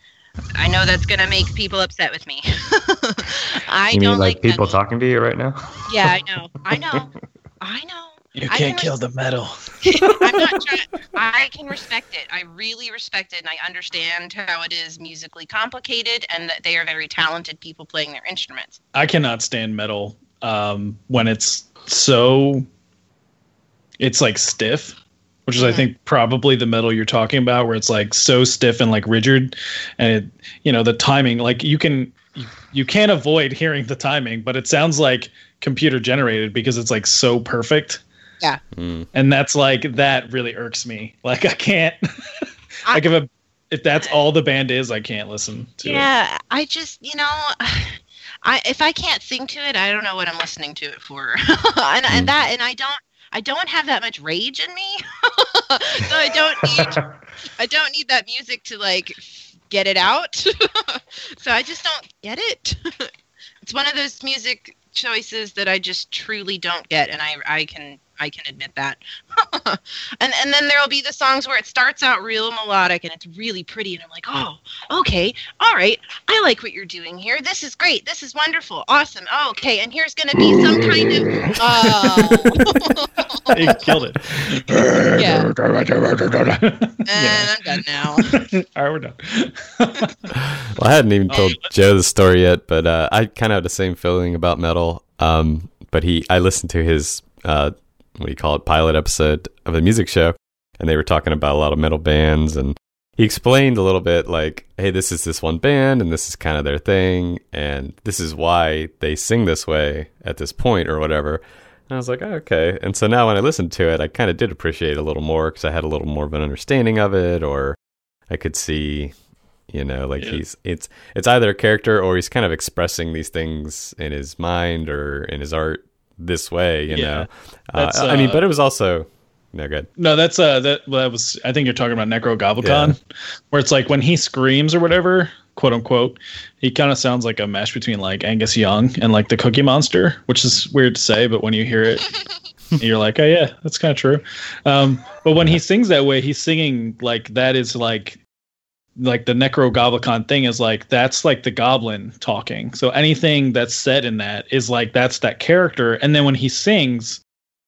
I know that's gonna make people upset with me. I you don't mean like like people metal. talking to you right now? Yeah, I know. I know. I know. You can't can kill the metal. I'm not trying. I can respect it. I really respect it, and I understand how it is musically complicated, and that they are very talented people playing their instruments. I cannot stand metal um, when it's so it's like stiff, which is I think probably the metal you're talking about, where it's like so stiff and like rigid, and it, you know the timing. Like you can you, you can't avoid hearing the timing, but it sounds like computer generated because it's like so perfect. Mm. and that's like that really irks me. Like I can't I- like if a if that's all the band is, I can't listen to it. Yeah, I just you know, I if I can't sing to it, I don't know what I'm listening to it for, and, and that and I don't. I don't have that much rage in me, so I don't need I don't need that music to like get it out. so I just don't get it. it's one of those music choices that I just truly don't get, and I I can I can admit that. and and then there'll be the songs where it starts out real melodic and it's really pretty, and I'm like, oh, okay, all right, I like what you're doing here. This is great. This is wonderful, awesome. Oh, okay, and here's gonna be some kind of. Uh, you killed it. Yeah. and. I'm done now. All right, we're done. Well, I hadn't even told Joe the story yet, but uh, I kind of had the same feeling about metal. Um, but he, I listened to his, uh, you call it, pilot episode of a music show, and they were talking about a lot of metal bands, and he explained a little bit like, hey, this is this one band, and this is kind of their thing, and this is why they sing this way at this point or whatever. And I was like, oh, okay. And so now when I listened to it, I kind of did appreciate it a little more because I had a little more of an understanding of it, or I could see, you know, like Yeah. he's it's it's either a character or he's kind of expressing these things in his mind or in his art this way, you Yeah. know. Uh, I mean, uh, but it was also no good. No, that's uh that well, that was I think you're talking about Nekrogoblikon, where it's like when he screams or whatever, quote unquote, he kind of sounds like a mash between like Angus Young and like the Cookie Monster, which is weird to say, but when you hear it, you're like, oh yeah, that's kind of true. Um, but when he sings that way, he's singing like that is like like the Nekrogoblikon thing is like that's like the goblin talking. So anything that's said in that is like that's that character, and then when he sings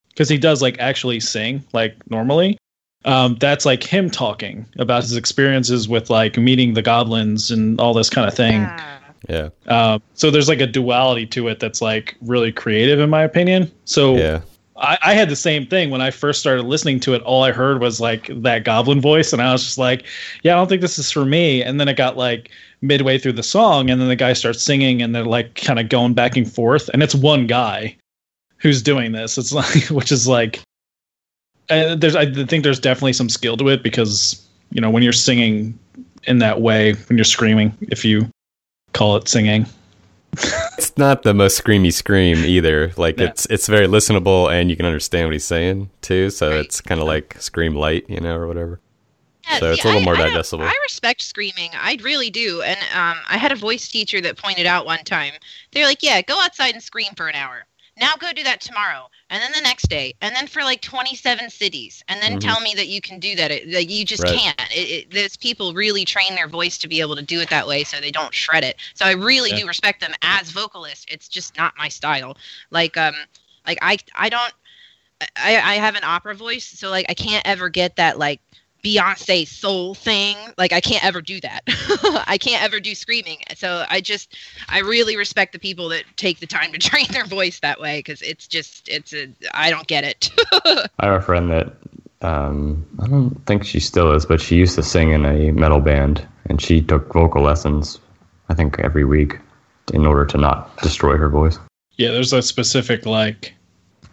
because he does like actually sing like normally um, that's like him talking about his experiences with like meeting the goblins and all this kind of thing Yeah. um, so there's like a duality to it that's like really creative in my opinion so Yeah. I, I had the same thing when i first started listening to it all i heard was like that goblin voice and i was just like yeah i don't think this is for me and then it got like midway through the song and then the guy starts singing and they're like kind of going back and forth and it's one guy who's doing this. It's like, which is like, uh, there's I think there's definitely some skill to it because you know when you're singing in that way, when you're screaming, if you call it singing, It's not the most screamy scream either. Like No. it's it's very listenable and you can understand what he's saying too. So Right. it's kind of like scream light, you know, or whatever. Yeah, So it's a little I- more I digestible. I respect screaming. I really do. And um, I had a voice teacher that pointed out one time. They're like, "Yeah, go outside and scream for an hour. Now go do that tomorrow, and then the next day, and then for like 27 cities, and then Mhm. tell me that you can do that. It, like you just Right. can't. It, it, those people really train their voice to be able to do it that way, so they don't shred it. So I really Yeah. do respect them as vocalists. It's just not my style. Like um, like I I don't. I, I have an opera voice, so like I can't ever get that like Beyonce soul thing. Like I can't ever do that. I can't ever do screaming. So I just I really respect the people that take the time to train their voice that way because it's just it's a I don't get it. I have a friend that um, I don't think she still is, but she used to sing in a metal band, and she took vocal lessons. I think every week in order to not destroy her voice. yeah, there's a specific like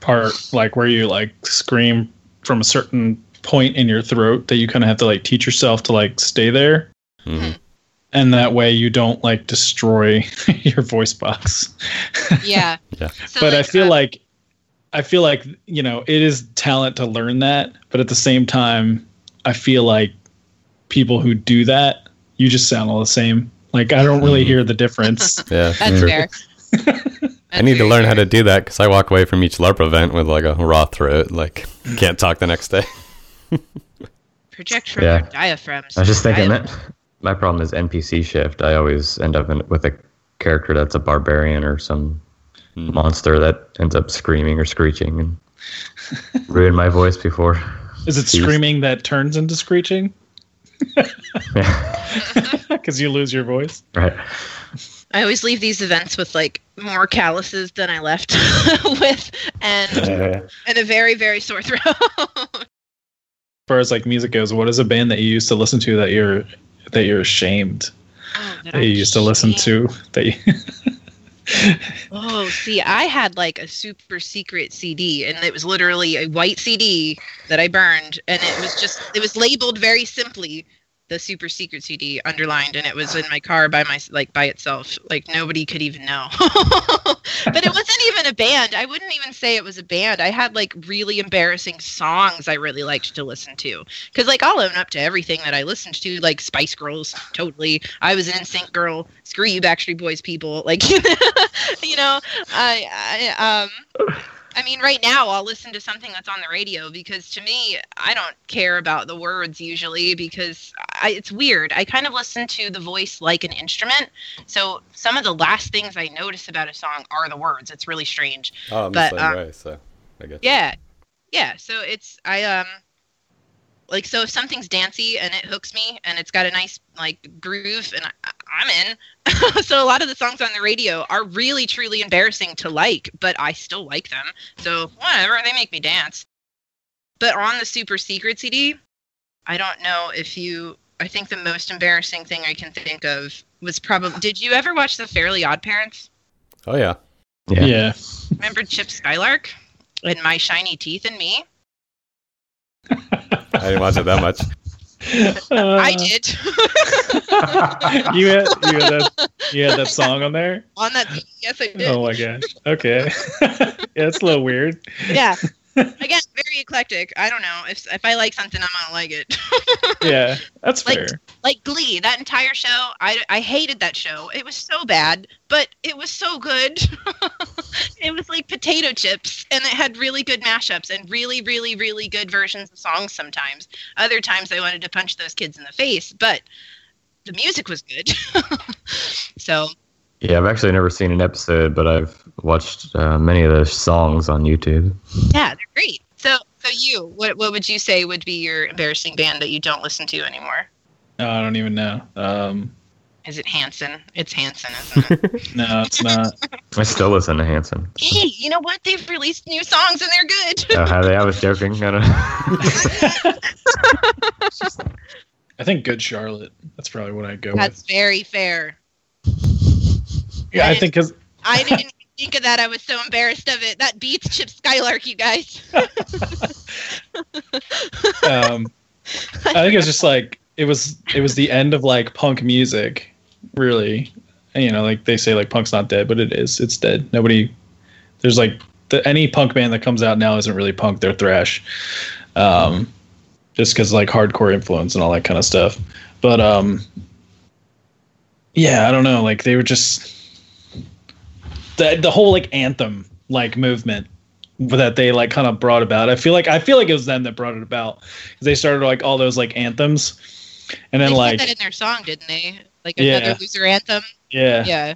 part like where you like scream from a certain point in your throat that you kind of have to like teach yourself to like stay there. hmm and that way you don't like destroy your voice box. yeah. Yeah. So, but I feel uh, like I feel like you know it is talent to learn that, but at the same time, I feel like people who do that, you just sound all the same. Like I don't really Mhm. hear the difference. Yeah, that's true. fair. I need to learn how to do that because I walk away from each LARP event with like a raw throat, like can't talk the next day. project from Yeah. your diaphragms. I was just thinking Dia- that my problem is NPC shift. I always end up in, with a character that's a barbarian or some Hmm. monster that ends up screaming or screeching and ruin my voice before. Is it Jeez. screaming that turns into screeching because you lose your voice? right. I always leave these events with like more calluses than I left with, and Uh, and a very very sore throat. As far as like music goes, what is a band that you used to listen to that you're that you're ashamed Oh, that that you used to listen to that you Oh, see, I had like a super secret CD, and it was literally a white CD that I burned, and it was just it was labeled very simply the super secret CD underlined, and it was in my car by my like by itself. Like nobody could even know. but it wasn't even a band. I wouldn't even say it was a band. I had like really embarrassing songs I really liked to listen to. Because like I'll own up to everything that I listened to, like Spice Girls, totally. I was an NSYNC girl. Screw you, Backstreet Boys people. Like, you know, I, I um. I mean, right now I'll listen to something that's on the radio because to me, I don't care about the words usually because I, it's weird. I kind of listen to the voice like an instrument. So some of the last things I notice about a song are the words. It's really strange. Oh, I'm But, the same uh, way, so I guess. Yeah. Yeah. So it's, I, um, like, so if something's dancy and it hooks me and it's got a nice, like, groove and I, I'm in. so a lot of the songs on the radio are really, truly embarrassing to like, but I still like them. So whatever, they make me dance. But on the Super Secret CD, I don't know if you, I think the most embarrassing thing I can think of was probably, did you ever watch The Fairly Odd Parents? Oh yeah. Yeah. yeah. Remember Chip Skylark and My Shiny Teeth and Me? I didn't watch it that much. I Uh, did. you had you had that you had that song on there. On that, yes, I did. Oh my gosh. Okay. yeah, it's a little weird. Yeah. Again, very eclectic. I don't know if if I like something, I'm gonna like it. Yeah, that's Like- fair. like Glee, that entire show, I I hated that show. It was so bad, but it was so good. it was like potato chips, and it had really good mashups and really, really, really good versions of songs. Sometimes, other times, I wanted to punch those kids in the face, but the music was good. so Yeah, I've actually never seen an episode, but I've watched uh, many of those songs on YouTube. Yeah, they're great. So, so you, what what would you say would be your embarrassing band that you don't listen to anymore? No, I don't even know. Um, Is it Hanson? It's Hanson, isn't it? no, it's not. I still listen to Hanson. hey, you know what? They've released new songs and they're good. Oh, have they? I was joking. I don't I think Good Charlotte. That's probably what I'd go That's with. That's very fair. Yeah, I think because I didn't think of that. I was so embarrassed of it. That beats Chip Skylark, you guys. um, I think it's just like it was. It was the end of like punk music, really. And, you know, like they say, like punk's not dead, but it is. It's dead. Nobody. There's like the, any punk band that comes out now isn't really punk. They're thrash. Um, just because like hardcore influence and all that kind of stuff. But um, yeah, I don't know. Like they were just the the whole like anthem like movement that they like kind of brought about. I feel like I feel like it was them that brought it about 'Cause they started like all those like anthems, and then they like that in their song, didn't they? Like Yeah. another loser anthem. yeah, Yeah.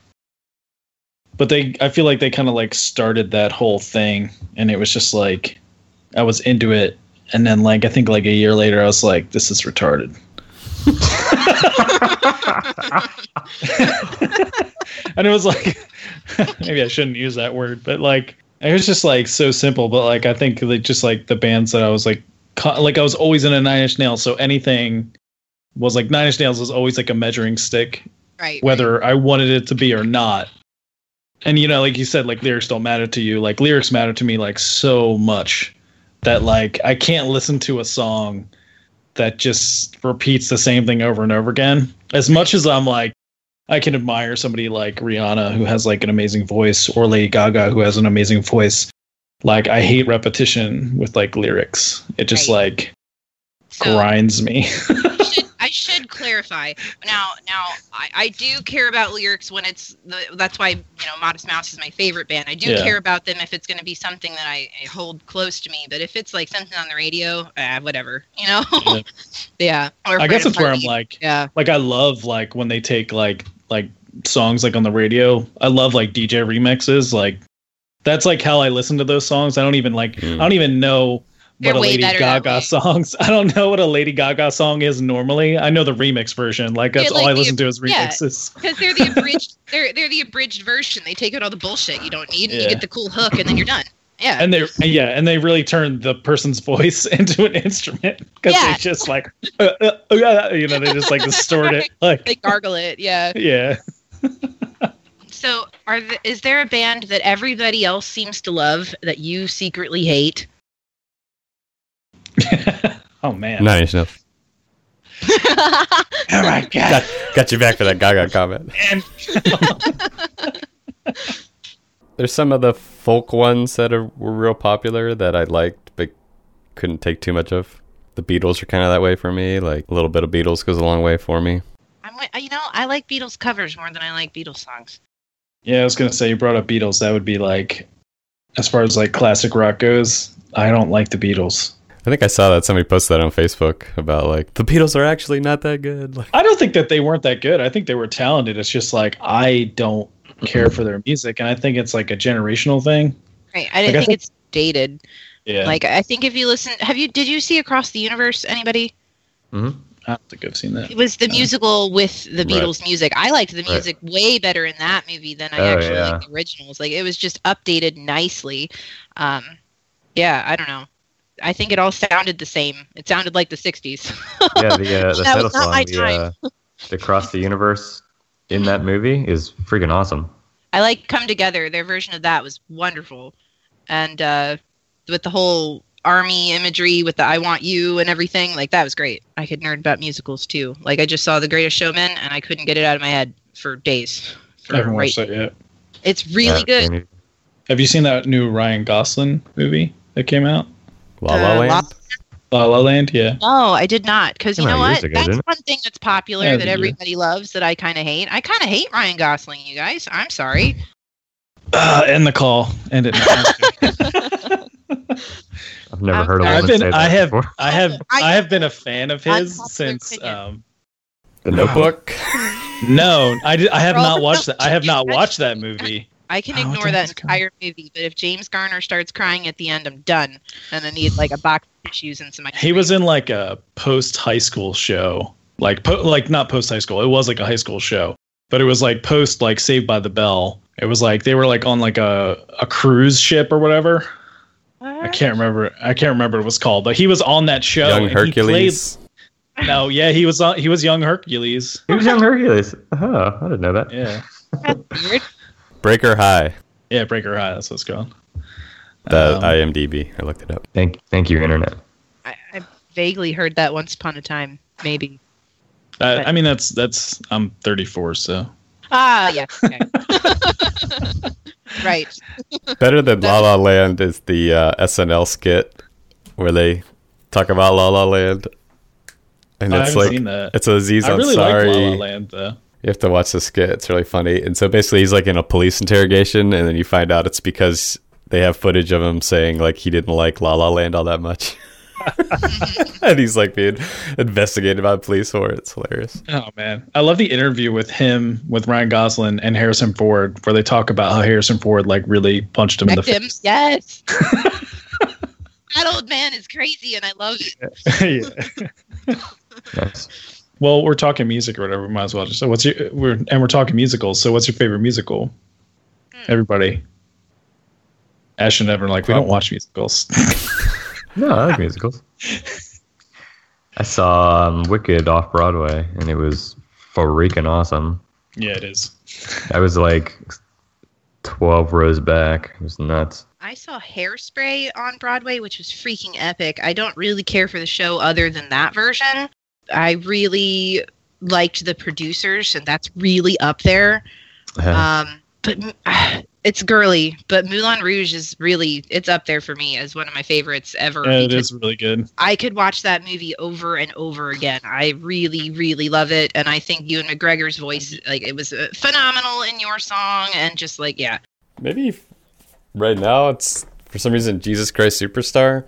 but they I feel like they kind of like started that whole thing, and it was just like I was into it, and then like I think like a year later I was like, this is retarded. and it was like maybe I shouldn't use that word, but like it was just like so simple. But like I think like just like the bands that I was like co- like I was always in a Nine Inch Nails, so anything was like Nine Inch Nails was always like a measuring stick, Right. whether I wanted it to be or not. And you know, like you said, like lyrics don't matter to you. Like lyrics matter to me like so much that like I can't listen to a song that just repeats the same thing over and over again. As much as I'm like I can admire somebody like Rihanna who has like an amazing voice or Lady Gaga who has an amazing voice. Like I hate repetition with like lyrics. It just Right. like So grinds me. I should, clarify. Now, now I, I do care about lyrics when it's the, that's why you know Modest Mouse is my favorite band. I do Yeah. care about them if it's going to be something that I, I hold close to me. But if it's like something on the radio, uh, whatever, you know. Yeah. yeah. Or I guess we're at a that's where I'm like Yeah. like I love like when they take like like songs like on the radio. I love like DJ remixes. Like that's like how I listen to those songs. I don't even like Mm. I don't even know They're what a Lady Gaga songs. I don't know what a Lady Gaga song is normally. I know the remix version. Like that's like all I listen to is remixes. Because they're the abridged, they're they're the abridged version. They take out all the bullshit you don't need, and Yeah. you get the cool hook, and then you're done. Yeah. And they yeah, and they really turn the person's voice into an instrument because Yeah. they just like uh, uh, uh, uh, you know they just like distort it like they gargle it. Yeah. yeah. So, are the, is there a band that everybody else seems to love that you secretly hate? oh man. Nine Inch Nails. Oh my god. Got, got you back for that Gaga comment. And There's some of the folk ones that are, were real popular that I liked, but couldn't take too much of. The Beatles are kind of that way for me. Like a little bit of Beatles goes a long way for me. I'm, wi- you know, I like Beatles covers more than I like Beatles songs. Yeah, I was gonna say you brought up Beatles. That would be like, as far as like classic rock goes, I don't like the Beatles. I think I saw that somebody posted that on Facebook about like the Beatles are actually not that good. Like, I don't think that they weren't that good. I think they were talented. It's just like I don't care for their music, and I think it's like a generational thing. Right. I didn't Like, I think think- it's dated. Yeah, Like, I think if you listen, have you, did you see Across the Universe? Anybody? I don't think I've seen that. It was the Uh, musical with the Right. Beatles music. I liked the Right. music way better in that movie than I Oh, actually yeah. liked the originals. Like, it was just updated nicely. Um, yeah, I don't know. I think it all sounded the same. It sounded like the 60s. Yeah, the uh, the That title was not song, my the, uh, the Cross the Universe in that movie is freaking awesome. I like Come Together. Their version of that was wonderful. And uh, with the whole army imagery with the I Want You and everything, like that was great. I could nerd about musicals too. Like I just saw The Greatest Showman and I couldn't get it out of my head for days. For I haven't right- watched that yet. It's really Yeah, good. Have you seen that new Ryan Gosling movie that came out? La La Uh, Land. La La Land. Yeah. No, I did not. Because you know what? ago, That's one thing that's popular Yeah, that yeah. everybody loves that I kind of hate. I kind of hate Ryan Gosling, you guys. I'm sorry. Uh, end the call. End it. I've never heard a sorry. woman I've been. say that I have. before. I have. I- I have been a fan of his since. Um, The Notebook. no, I did, I have not watched that. I have not watched that movie. I can Oh, ignore the that entire movie, but if James Garner starts crying at the end, I'm done. And I need like a box of tissues and some ice He was in like a post high school show, like po- like not post high school. It was like a high school show, but it was like post like Saved by the Bell. It was like they were like on like a a cruise ship or whatever. I can't remember. I can't remember what it was called, but he was on that show. Young and he played- Hercules. no, yeah, he was on. He was young Hercules. He was young Hercules. Oh, I didn't know that. Yeah. That's weird. Breaker High. Yeah, Breaker High. That's what it's called. The Um, IMDb. I looked it up. Thank, thank you, internet. I, I vaguely heard that once upon a time, maybe. I, I mean, that's that's. I'm 34, so Ah, yeah. Okay. right. Better than La La Land is the uh, SNL skit where they talk about La La Land, and I it's haven't like seen that. it's Aziz I really Ansari. like La La Land though. You have to watch the skit. It's really funny. And so basically, he's like in a police interrogation, and then you find out it's because they have footage of him saying like he didn't like La La Land all that much. and he's like being investigated by the police for it. It's hilarious. Oh man, I love the interview with him with Ryan Gosling and Harrison Ford, where they talk about how Harrison Ford like really punched him in the Wrecked face. Yes. that old man is crazy, and I love it. yeah. Nice. Well, we're talking music or whatever. We might as well just. So, what's your? We're and we're talking musicals. So, what's your favorite musical? Hmm. Everybody. Ash and Evan are like we don't watch musicals. No, I like musicals. I saw um, Wicked off Broadway, and it was freaking awesome. yeah, it is. I was like 12 rows back. It was nuts. I saw Hairspray on Broadway, which was freaking epic. I don't really care for the show other than that version. I really liked the producers, and that's really up there. Um, but uh, it's girly. But Moulin Rouge is really it's up there for me as one of my favorites ever. Yeah, it because is really good. I could watch that movie over and over again. I really, really love it, and I think Ewan McGregor's voice, like it was uh, phenomenal in your song, and just like yeah, Maybe right now it's for some reason Jesus Christ Superstar.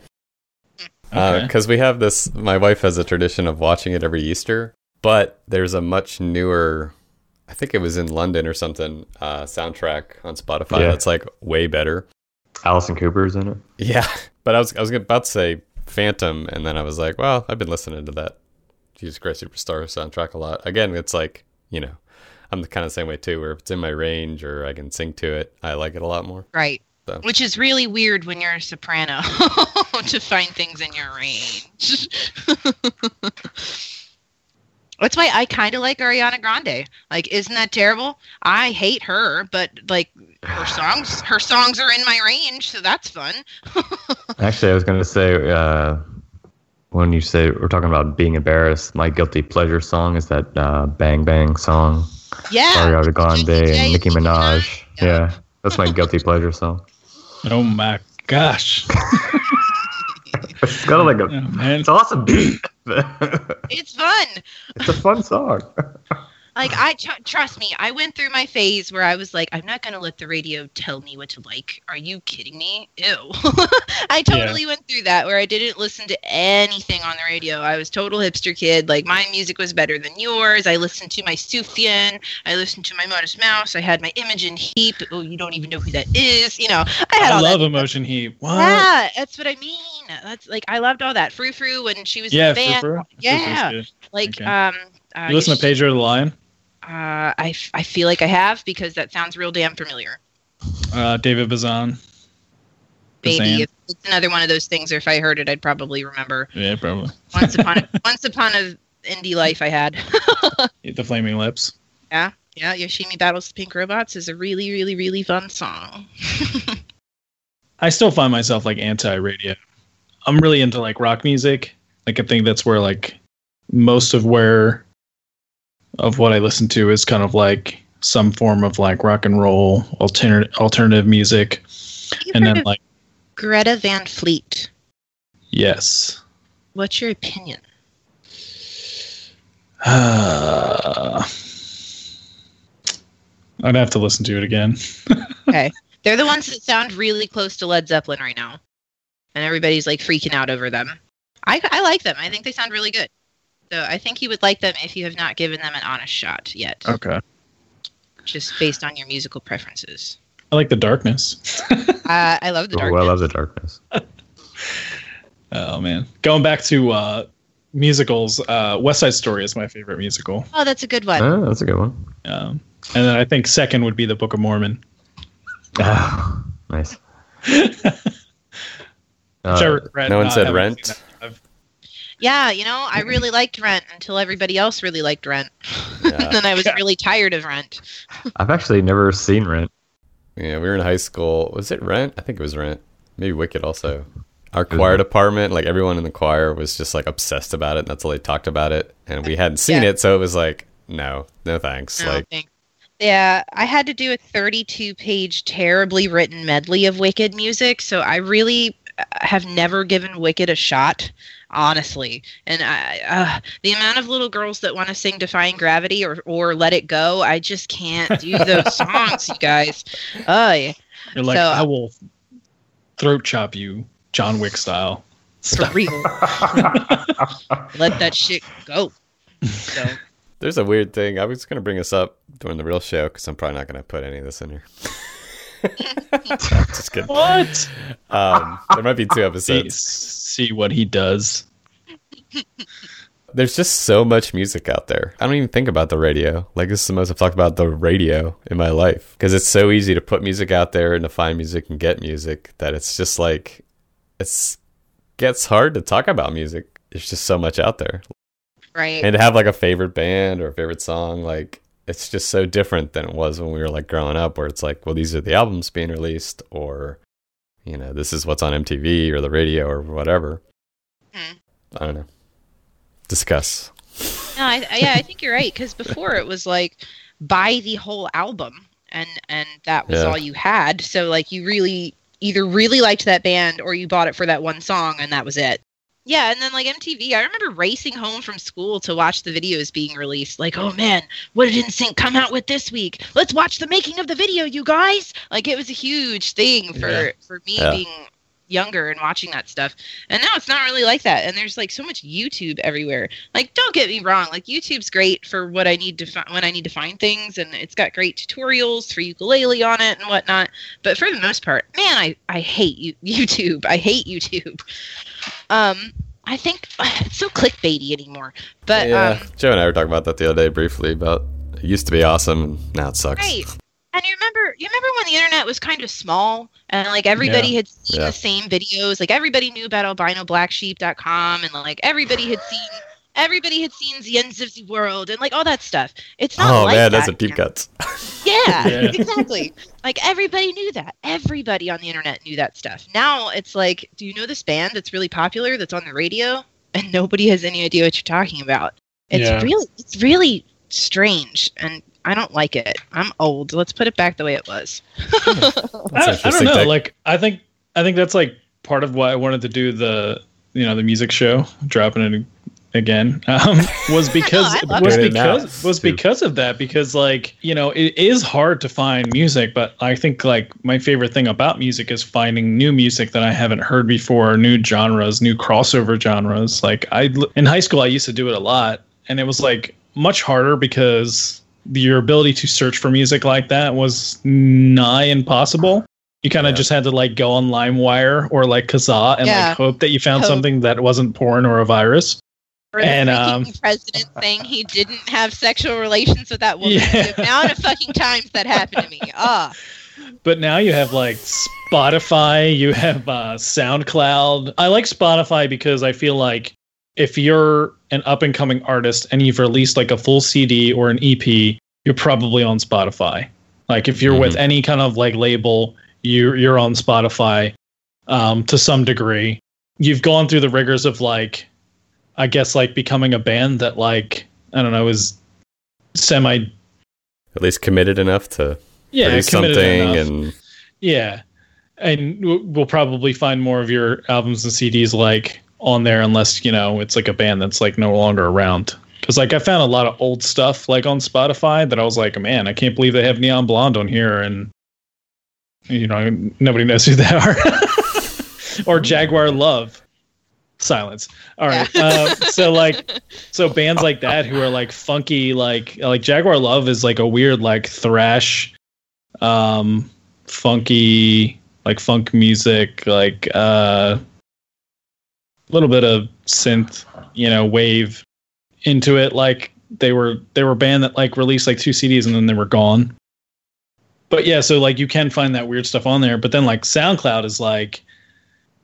Okay. Because we have this, my wife has a tradition of watching it every Easter, but there's a much newer, I think it was in London or something, uh, soundtrack on Spotify Yeah. that's like way better. Alice Cooper's in it. Yeah, but I was I was about to say Phantom, and then I was like, well, I've been listening to that Jesus Christ Superstar soundtrack a lot. Again, it's like you know, I'm the kind of same way too, where if it's in my range or I can sing to it, I like it a lot more. right. So. Which is really weird when you're a soprano to find things in your range. That's why I kind of like Ariana Grande. Like, isn't that terrible? I hate her, but like her songs, her songs are in my range, so that's fun. Actually, I was going to say, uh, when you say we're talking about being embarrassed, my guilty pleasure song is that uh, Bang Bang song. Yeah, Ariana Grande and Nicki Minaj. Yeah, that's my guilty pleasure song. Oh my gosh. It's got like a, Oh, man. it's awesome beat. it's fun. it's a fun song. Like I tr- trust me, I went through my phase where I was like, I'm not gonna let the radio tell me what to like. Are you kidding me? Ew. I totally went through that where I didn't listen to anything on the radio. I was total hipster kid. Like my music was better than yours. I listened to my Sufjan. I listened to my Modest Mouse. I had my Imogen Heap. Oh, you don't even know who that is. You know, I had I all love that. Imogen Heap. What? Yeah, that's what I mean. That's like I loved all that. Frou Frou when she was Yeah, in the band. Frou Frou. Yeah. Frou Frou's Like Okay. um. Uh. You listen to Pedro the Lion? Uh, I, I feel like I have because that sounds real damn familiar. Uh, David Bazan. Maybe if it's another one of those things, or if I heard it, I'd probably remember. Yeah, probably. Once upon a, once upon a indie life I had. The Flaming Lips. yeah, yeah. Yoshimi Battles the Pink Robots is a really, really, really fun song. I still find myself like anti-radio. I'm really into like rock music. Like I think that's where like most of where of what I listen to is kind of like some form of like rock and roll alternative alternative music. And then like Greta Van Fleet. yes. What's your opinion? Uh, I'd have to listen to it again. Okay. They're the ones that sound really close to Led Zeppelin right now, and everybody's like freaking out over them. I, I like them. I think they sound really good. So I think you would like them if you have not given them an honest shot yet, Okay. just based on your musical preferences. I like the darkness. Uh, I love the darkness. Oh, darkness. I love the darkness. Oh man. Going back to uh musicals, uh West Side Story is my favorite musical. Oh, that's a good one. Oh, that's a good one. Um and then I think second would be the Book of Mormon. Ah, nice. Uh, no one said Rent? Seen that. I've- Yeah, you know, I really liked Rent until everybody else really liked Rent. Yeah. and then I was Yeah. really tired of Rent. I've actually never seen Rent. Yeah, we were in high school. Was it Rent? I think it was Rent. Maybe Wicked also. Our choir department, like everyone in the choir, was just like obsessed about it. And that's all they talked about it, and we hadn't seen Yeah. it, so it was like, no, no thanks. No, like, thanks. Yeah, I had to do a 32 page, terribly written medley of Wicked music. So I really have never given Wicked a shot, honestly. And I, uh, the amount of little girls that want to sing Defying Gravity or, or Let It Go, I just can't do those songs, you guys. Oh, yeah. You're like, So- I will throat chop you, John Wick style. For real. Let that shit go. So, there's a weird thing. I was gonna bring this up during the real show because I'm probably not gonna put any of this in here. just kidding. What? Um, there might be two See, episodes. see what he does. There's just so much music out there. I don't even think about the radio. Like this is the most I've talked about the radio in my life because it's so easy to put music out there and to find music and get music that it's just like it's gets hard to talk about music. There's just so much out there, right. and to have like a favorite band or a favorite song, like it's just so different than it was when we were like growing up, where it's like, well, these are the albums being released, or you know, this is what's on MTV or the radio or whatever. Hmm. I don't know. Discuss. No, I- yeah, I think you're right. Because before it was like buy the whole album, and and that was Yeah. all you had. So like you really either really liked that band or you bought it for that one song, and that was it. Yeah, and then like MTV, I remember racing home from school to watch the videos being released. Like, oh man, what did NSYNC come out with this week? Let's watch the making of the video, you guys! Like, it was a huge thing for Yeah. for me Yeah. being younger and watching that stuff. And now it's not really like that. And there's like so much YouTube everywhere. Like, don't get me wrong. Like, YouTube's great for what I need to find when I need to find things, and it's got great tutorials for ukulele on it and whatnot. But for the most part, man, I I hate you, YouTube. I hate YouTube. Um, I think it's so clickbaity anymore. But yeah, um, Joe and I were talking about that the other day briefly about it used to be awesome and now it sucks. Right. And you remember you remember when the internet was kind of small and like everybody Yeah. had seen Yeah. the same videos. Like everybody knew about albinoblacksheep.com and like everybody had seen everybody had seen the ends of the world and like all that stuff. It's not Oh like man, that that's a deep now. cuts. Yeah, Yeah. exactly. Like everybody knew that. Everybody on the internet knew that stuff. Now it's like, do you know this band that's really popular that's on the radio? And nobody has any idea what you're talking about. It's Yeah. really it's really strange and I don't like it. I'm old. Let's put it back the way it was. I, I don't know. take. Like, I think I think that's like part of why I wanted to do the you know the music show, dropping it again, um, was because I love was it. It because was because of that. Because like you know it is hard to find music, but I think like my favorite thing about music is finding new music that I haven't heard before, new genres, new crossover genres. Like I in high school I used to do it a lot, and it was like much harder because your ability to search for music like that was nigh impossible. You kind of Yeah. just had to like go on LimeWire or like Kazaa and Yeah. like hope that you found Hope. something that wasn't porn or a virus. Or the And, um, president saying he didn't have sexual relations with that woman. Yeah. The amount of fucking times that happened to me. Ah, But now you have like Spotify, you have uh, SoundCloud. I like Spotify because I feel like if you're an up and coming artist and you've released like a full CD or an EP, you're probably on Spotify. Like if you're with Mhm. any kind of like label, you're you're on Spotify um, to some degree. You've gone through the rigors of like, I guess like becoming a band that like I don't know is semi At least committed enough to yeah produce committed something enough. and Yeah, and we'll probably find more of your albums and CDs like on there, unless you know it's like a band that's like no longer around. Because like I found a lot of old stuff like on Spotify that I was like, man, I can't believe they have Neon Blonde on here, and you know nobody knows who they are. or Jaguar Love. Silence. All right. Uh, so like, so bands like that who are like funky, like like Jaguar Love is like a weird like thrash, um, funky like funk music, like uh, a little bit of synth, you know, wave into it. Like they were they were a band that like released like two CDs and then they were gone. But yeah, so like you can find that weird stuff on there. But then like SoundCloud is like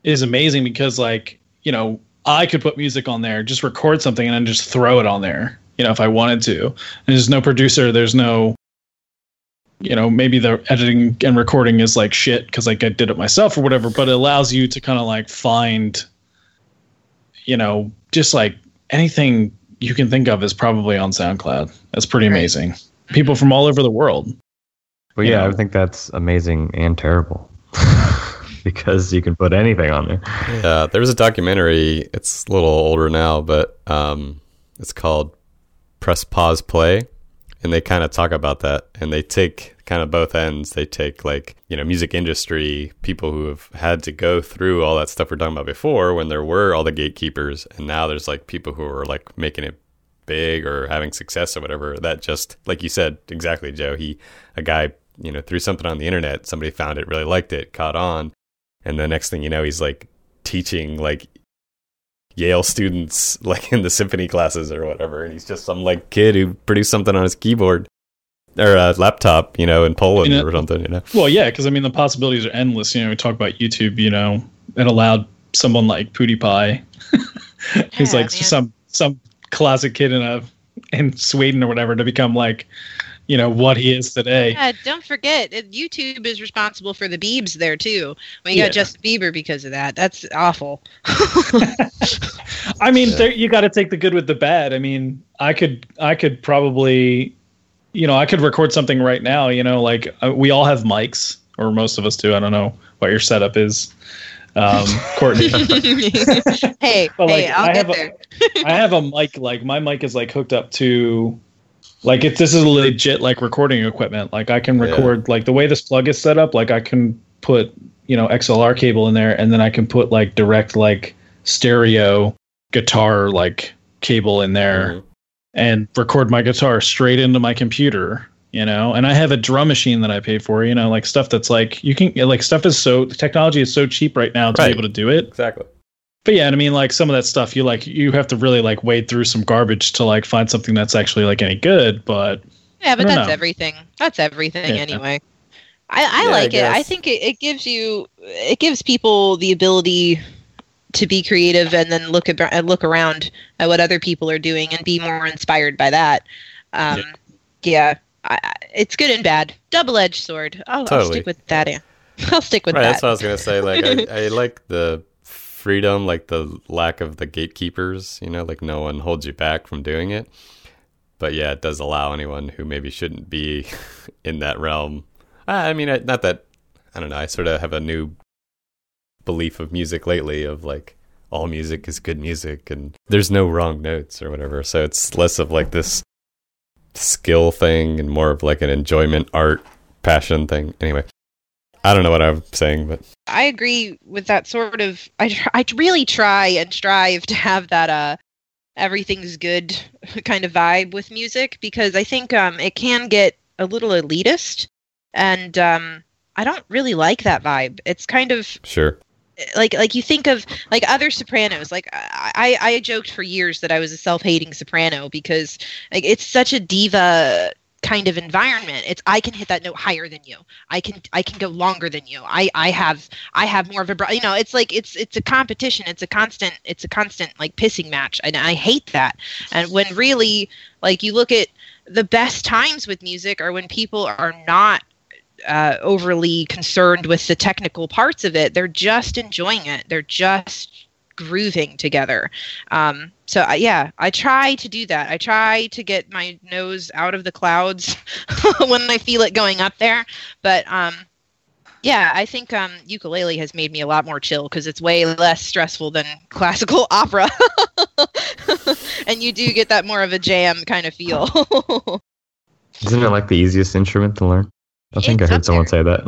is amazing because like you know I could put music on there, just record something and then just throw it on there. You know, if I wanted to. And there's no producer, there's no you know maybe the editing and recording is like shit because like I did it myself or whatever, but it allows you to kind of like find, you know, just like anything you can think of is probably on SoundCloud. That's pretty Right. amazing. People from all over the world. But You yeah, know. I think that's amazing and terrible because you can put anything on there. Yeah, there was a documentary. It's a little older now, but um, it's called Press Pause Play, and they kind of talk about that. And they take kind of both ends. They take like you know music industry people who have had to go through all that stuff we're talking about before when there were all the gatekeepers, and now there's like people who are like making it big or having success or whatever. That just like you said exactly, Joe. He a guy you know threw something on the internet. Somebody found it, really liked it, caught on and the next thing you know he's like teaching like Yale students like in the symphony classes or whatever and he's just some like kid who produced something on his keyboard or a laptop you know in Poland You know- or something you know Well, yeah, because I mean the possibilities are endless. You know, we talk about YouTube. You know, it allowed someone like PewDiePie, who's Yeah, like man. some some classic kid in a in Sweden or whatever, to become like, you know, what he is today. Yeah, don't forget YouTube is responsible for the Biebs there too. We Yeah. got Justin Bieber because of that. That's awful. I mean, Yeah. there, you got to take the good with the bad. I mean, I could I could probably, you know, I could record something right now. You know, like uh, we all have mics, or most of us do. I don't know what your setup is, um, Courtney. hey, But, like, hey, I'll I get have a- there. I have a mic like my mic is like hooked up to like if this is legit like recording equipment. Like I can Yeah. record like the way this plug is set up, like I can put, you know, XLR cable in there and then I can put like direct like stereo guitar like cable in there Mhm. and record my guitar straight into my computer you know and i have a drum machine that i pay for you know like stuff that's like you can like stuff is so technology is so cheap right now to Right. be able to do it exactly but yeah, and I mean, like some of that stuff, you like you have to really like wade through some garbage to like find something that's actually like any good. But Yeah, but that's know. everything. That's everything Yeah. anyway. I, I Yeah, I like it. I think it, it gives you it gives people the ability to be creative and then look about and look around at what other people are doing and be more inspired by that. Um, yeah, I, I- it's good and bad. Double edged sword. I'll, I'll stick with that. yeah. I'll stick with right that. that's what I was gonna say like I, I like the freedom like the lack of the gatekeepers you know like no one holds you back from doing it but yeah it does allow anyone who maybe shouldn't be in that realm I mean, not that I don't know. I sort of have a new belief of music lately of like all music is good music and there's no wrong notes or whatever. So it's less of like this skill thing and more of like an enjoyment, art, passion thing. Anyway, I don't know what I'm saying, but I agree with that sort of. I I really try and strive to have that uh everything's good kind of vibe with music because I think um it can get a little elitist and um I don't really like that vibe. It's kind of sure. like like you think of like other sopranos like i i, I joked for years that i was a self-hating soprano because like it's such a diva kind of environment it's i can hit that note higher than you. I can i can go longer than you. I i have i have more of a you know it's like it's it's a competition. It's a constant it's a constant like pissing match. And i hate that. And when really like you look at the best times with music are when people are not uh, overly concerned with the technical parts of it. They're just enjoying it. They're just grooving together. Um, so I, yeah, I try to do that. I try to get my nose out of the clouds when I feel it going up there. But um, yeah, I think um, ukulele has made me a lot more chill because it's way less stressful than classical opera, and you do get that more of a jam kind of feel. Isn't it like the easiest instrument to learn? I think It's I heard someone there. say that.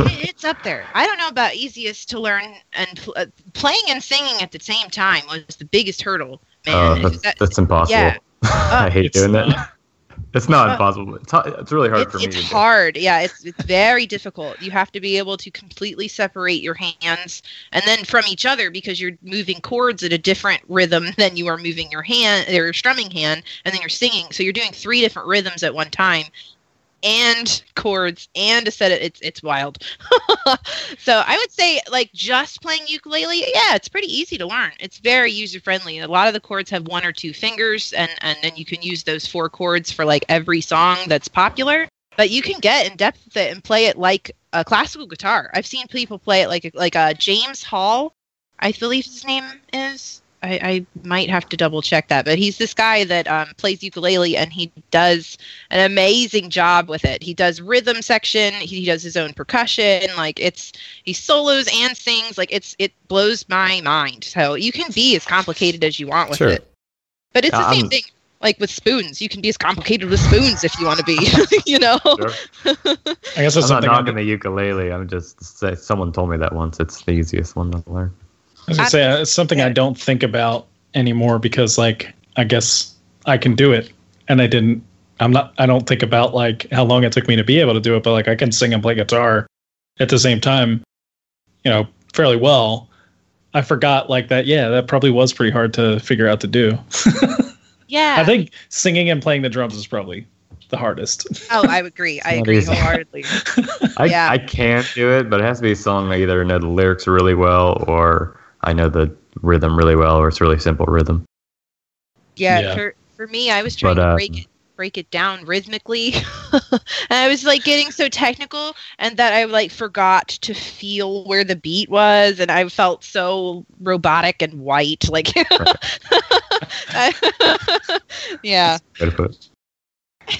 it, it's up there. I don't know about easiest to learn and uh, playing and singing at the same time was the biggest hurdle, man. Uh, that's, that- that's impossible. yeah. I hate doing not. that. It's not Uh, impossible. It's, it's really hard it's, for me it's to do. hard. Yeah, it's it's very difficult. You have to be able to completely separate your hands and then from each other because you're moving chords at a different rhythm than you are moving your hand, your strumming hand, and then you're singing. So you're doing three different rhythms at one time, and chords and a set. Of, it's it's wild. so I would say like just playing ukulele. Yeah, it's pretty easy to learn. It's very user friendly. A lot of the chords have one or two fingers, and and then you can use those four chords for like every song that's popular. but you can get in depth with it and play it like a classical guitar. I've seen people play it like like uh, James Hall, I believe his name is. I, I might have to double check that, but he's this guy that um, plays ukulele and he does an amazing job with it. He does rhythm section, he does his own percussion, like it's he solos and sings, like it's it blows my mind. So you can be as complicated as you want with Sure. it, but it's the Um, same thing. Like with spoons, you can be as complicated with spoons if you want to be, you know. I guess I'm that's not something. I'm, knocking the ukulele. I'm just say- someone told me that once. It's the easiest one to learn. I was gonna say uh, it's something I don't think about anymore because, like, I guess I can do it, and I didn't. I'm not. I don't think about like how long it took me to be able to do it, but like I can sing and play guitar at the same time, you know, fairly well. I forgot like that. Yeah, that probably was pretty hard to figure out to do. Yeah. I think singing and playing the drums is probably the hardest. Oh, I agree. I agree easy. wholeheartedly. I, Yeah. I can do it, but it has to be a song I either know the lyrics really well or I know the rhythm really well or it's really simple rhythm. Yeah, Yeah. For, for me, I was trying But, to uh, break it break it down rhythmically, and I was like getting so technical, and that I like forgot to feel where the beat was, and I felt so robotic and white. Like, yeah, Way to put it.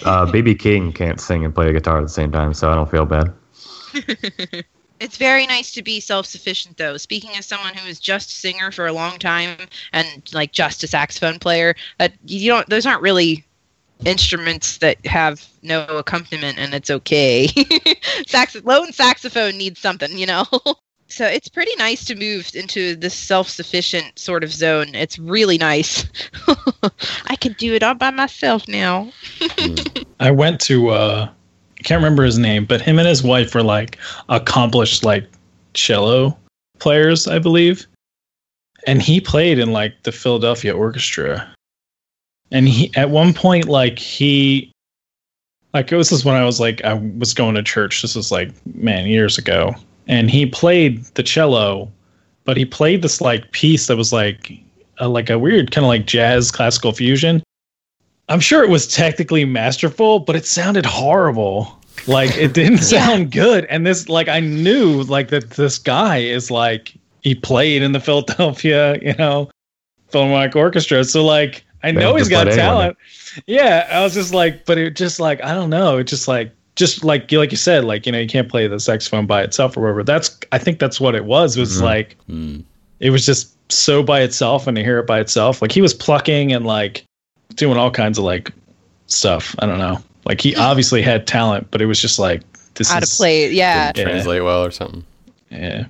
Uh, BB King can't sing and play a guitar at the same time, so I don't feel bad. it's very nice to be self-sufficient though. Speaking as someone who was just a singer for a long time and like just a saxophone player that you don't those aren't really instruments that have no accompaniment and it's okay. Sax- lone saxophone needs something you know? So it's pretty nice to move into this self-sufficient sort of zone. It's really nice. I can do it all by myself now. I went to uh Can't remember his name, but him and his wife were like accomplished like cello players, I believe. And he played in like the Philadelphia Orchestra. And he at one point like he like this is when I was like I was going to church. This was like man years ago. And he played the cello, but he played this like piece that was like a, like a weird kind of like jazz classical fusion. I'm sure it was technically masterful, but it sounded horrible. Like it didn't sound good. And this, like, I knew like that this guy is like he played in the Philadelphia, you know, Philharmonic Orchestra. So like I They know he's got anyone talent. Yeah, I was just like, but it just like I don't know. It just like just like you like you said, like you know, you can't play the saxophone by itself or whatever. That's I think that's what it was. It was Mhm. like Mm. it was just so by itself and to hear it by itself like he was plucking and like doing all kinds of like stuff i don't know like he obviously had talent but it was just like this how to is play yeah Didn't Yeah. translate well or something. yeah,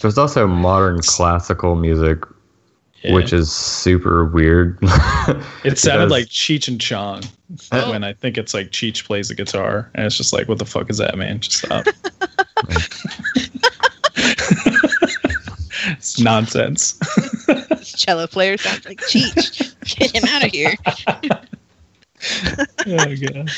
There's also modern classical music, yeah. which is super weird. it sounded does. like cheech and chong Oh. when i think it's like cheech plays the guitar and it's just like what the fuck is that man just stop it's nonsense cello player sounds like cheech get him out of here oh, God.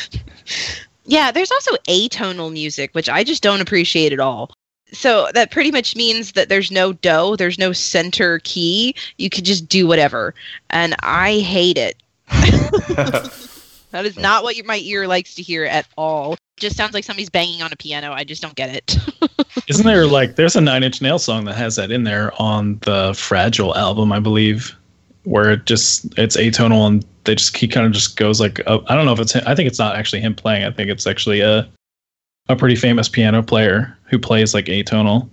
Yeah, there's also atonal music, which I just don't appreciate at all. So that pretty much means that there's no do, there's no center key. You could just do whatever. And I hate it. That is not what my ear likes to hear at all. Just sounds like somebody's banging on a piano. I just don't get it. Isn't there like there's a Nine Inch Nail song that has that in there on the Fragile album, I believe, where it just it's atonal and they just he kind of just goes like uh, I don't know if it's him, I think it's not actually him playing. I think it's actually a a pretty famous piano player who plays like atonal.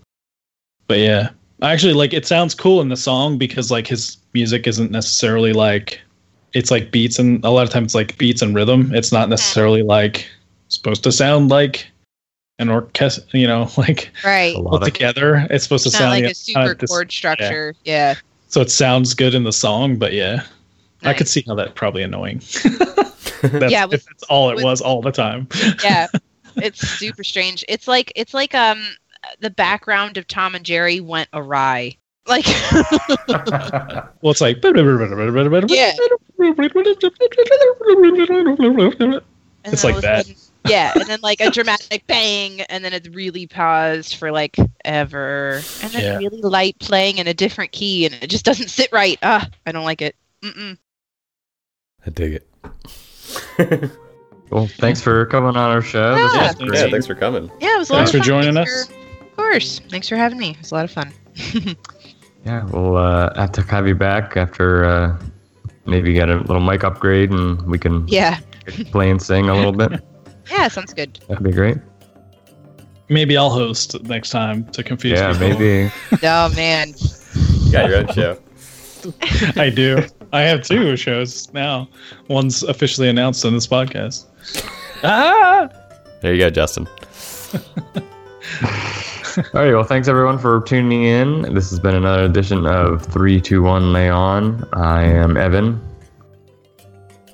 But yeah, I actually like it sounds cool in the song because like his music isn't necessarily like it's like beats and a lot of times it's like beats and rhythm. It's not necessarily like supposed to sound like an orchestra, you know, like right. A lot put of together. It's supposed to Not sound like yeah, a kinda super this- chord structure. Yeah. so it sounds good in the song, but yeah, I could see how that probably annoying. that's, Yeah, with- if that's all it with- was all the time. yeah it's super strange it's like it's like um the background of tom and jerry went awry like Well, it's like Yeah. It's like all of that. Sudden- yeah and then like a dramatic bang and then it's really paused for like ever and then Yeah. really light playing in a different key and it just doesn't sit right ah i don't like it Mm-mm. I dig it. Well, thanks for coming on our show. This Yeah. was Thanks. great. Yeah, thanks for coming. Yeah, it was a lot Thanks of for joining Thanks us. for- of course. Thanks for having me. It was a lot of fun. Yeah, we'll uh, have to have you back after uh, maybe get a little mic upgrade and we can Yeah. play and sing a little bit. Yeah, sounds good. That'd be great. Maybe I'll host next time to confuse Yeah, people. maybe. Oh man. You got your own show. I do. I have two shows now. One's officially announced on this podcast. Ah! There you go, Justin. All right. Well, thanks everyone for tuning in. This has been another edition of 321 Lay On. I am Evan.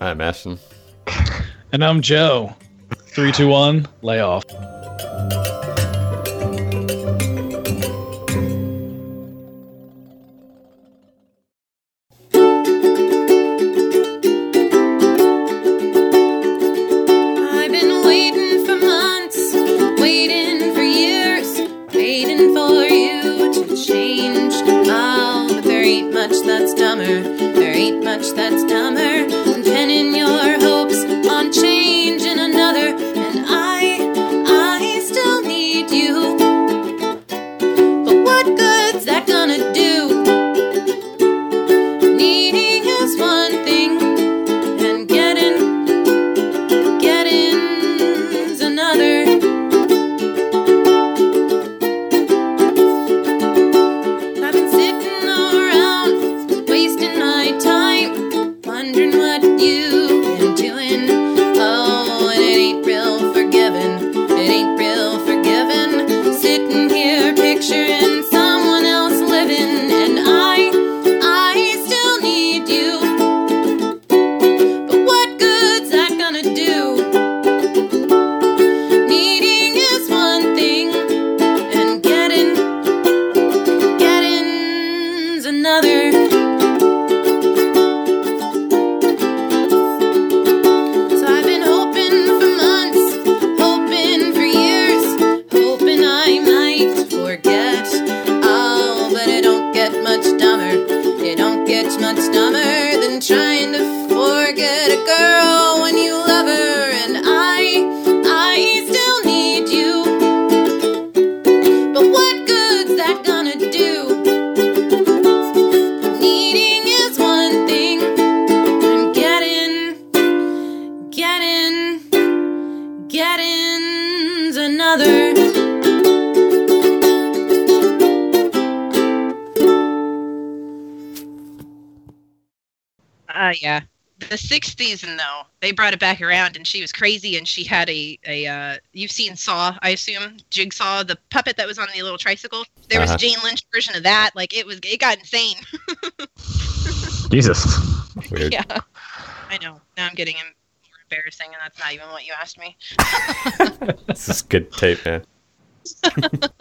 I'm Ashton. And I'm Joe. Three, two, one, lay off. And she was crazy and she had a a uh you've seen Saw, I assume, Jigsaw, the puppet that was on the little tricycle. There was Uh-huh. a Jane Lynch version of that. Like it was it got insane. Jesus. Weird. yeah. I know. Now I'm getting more embarrassing and that's not even what you asked me. This is good tape, man.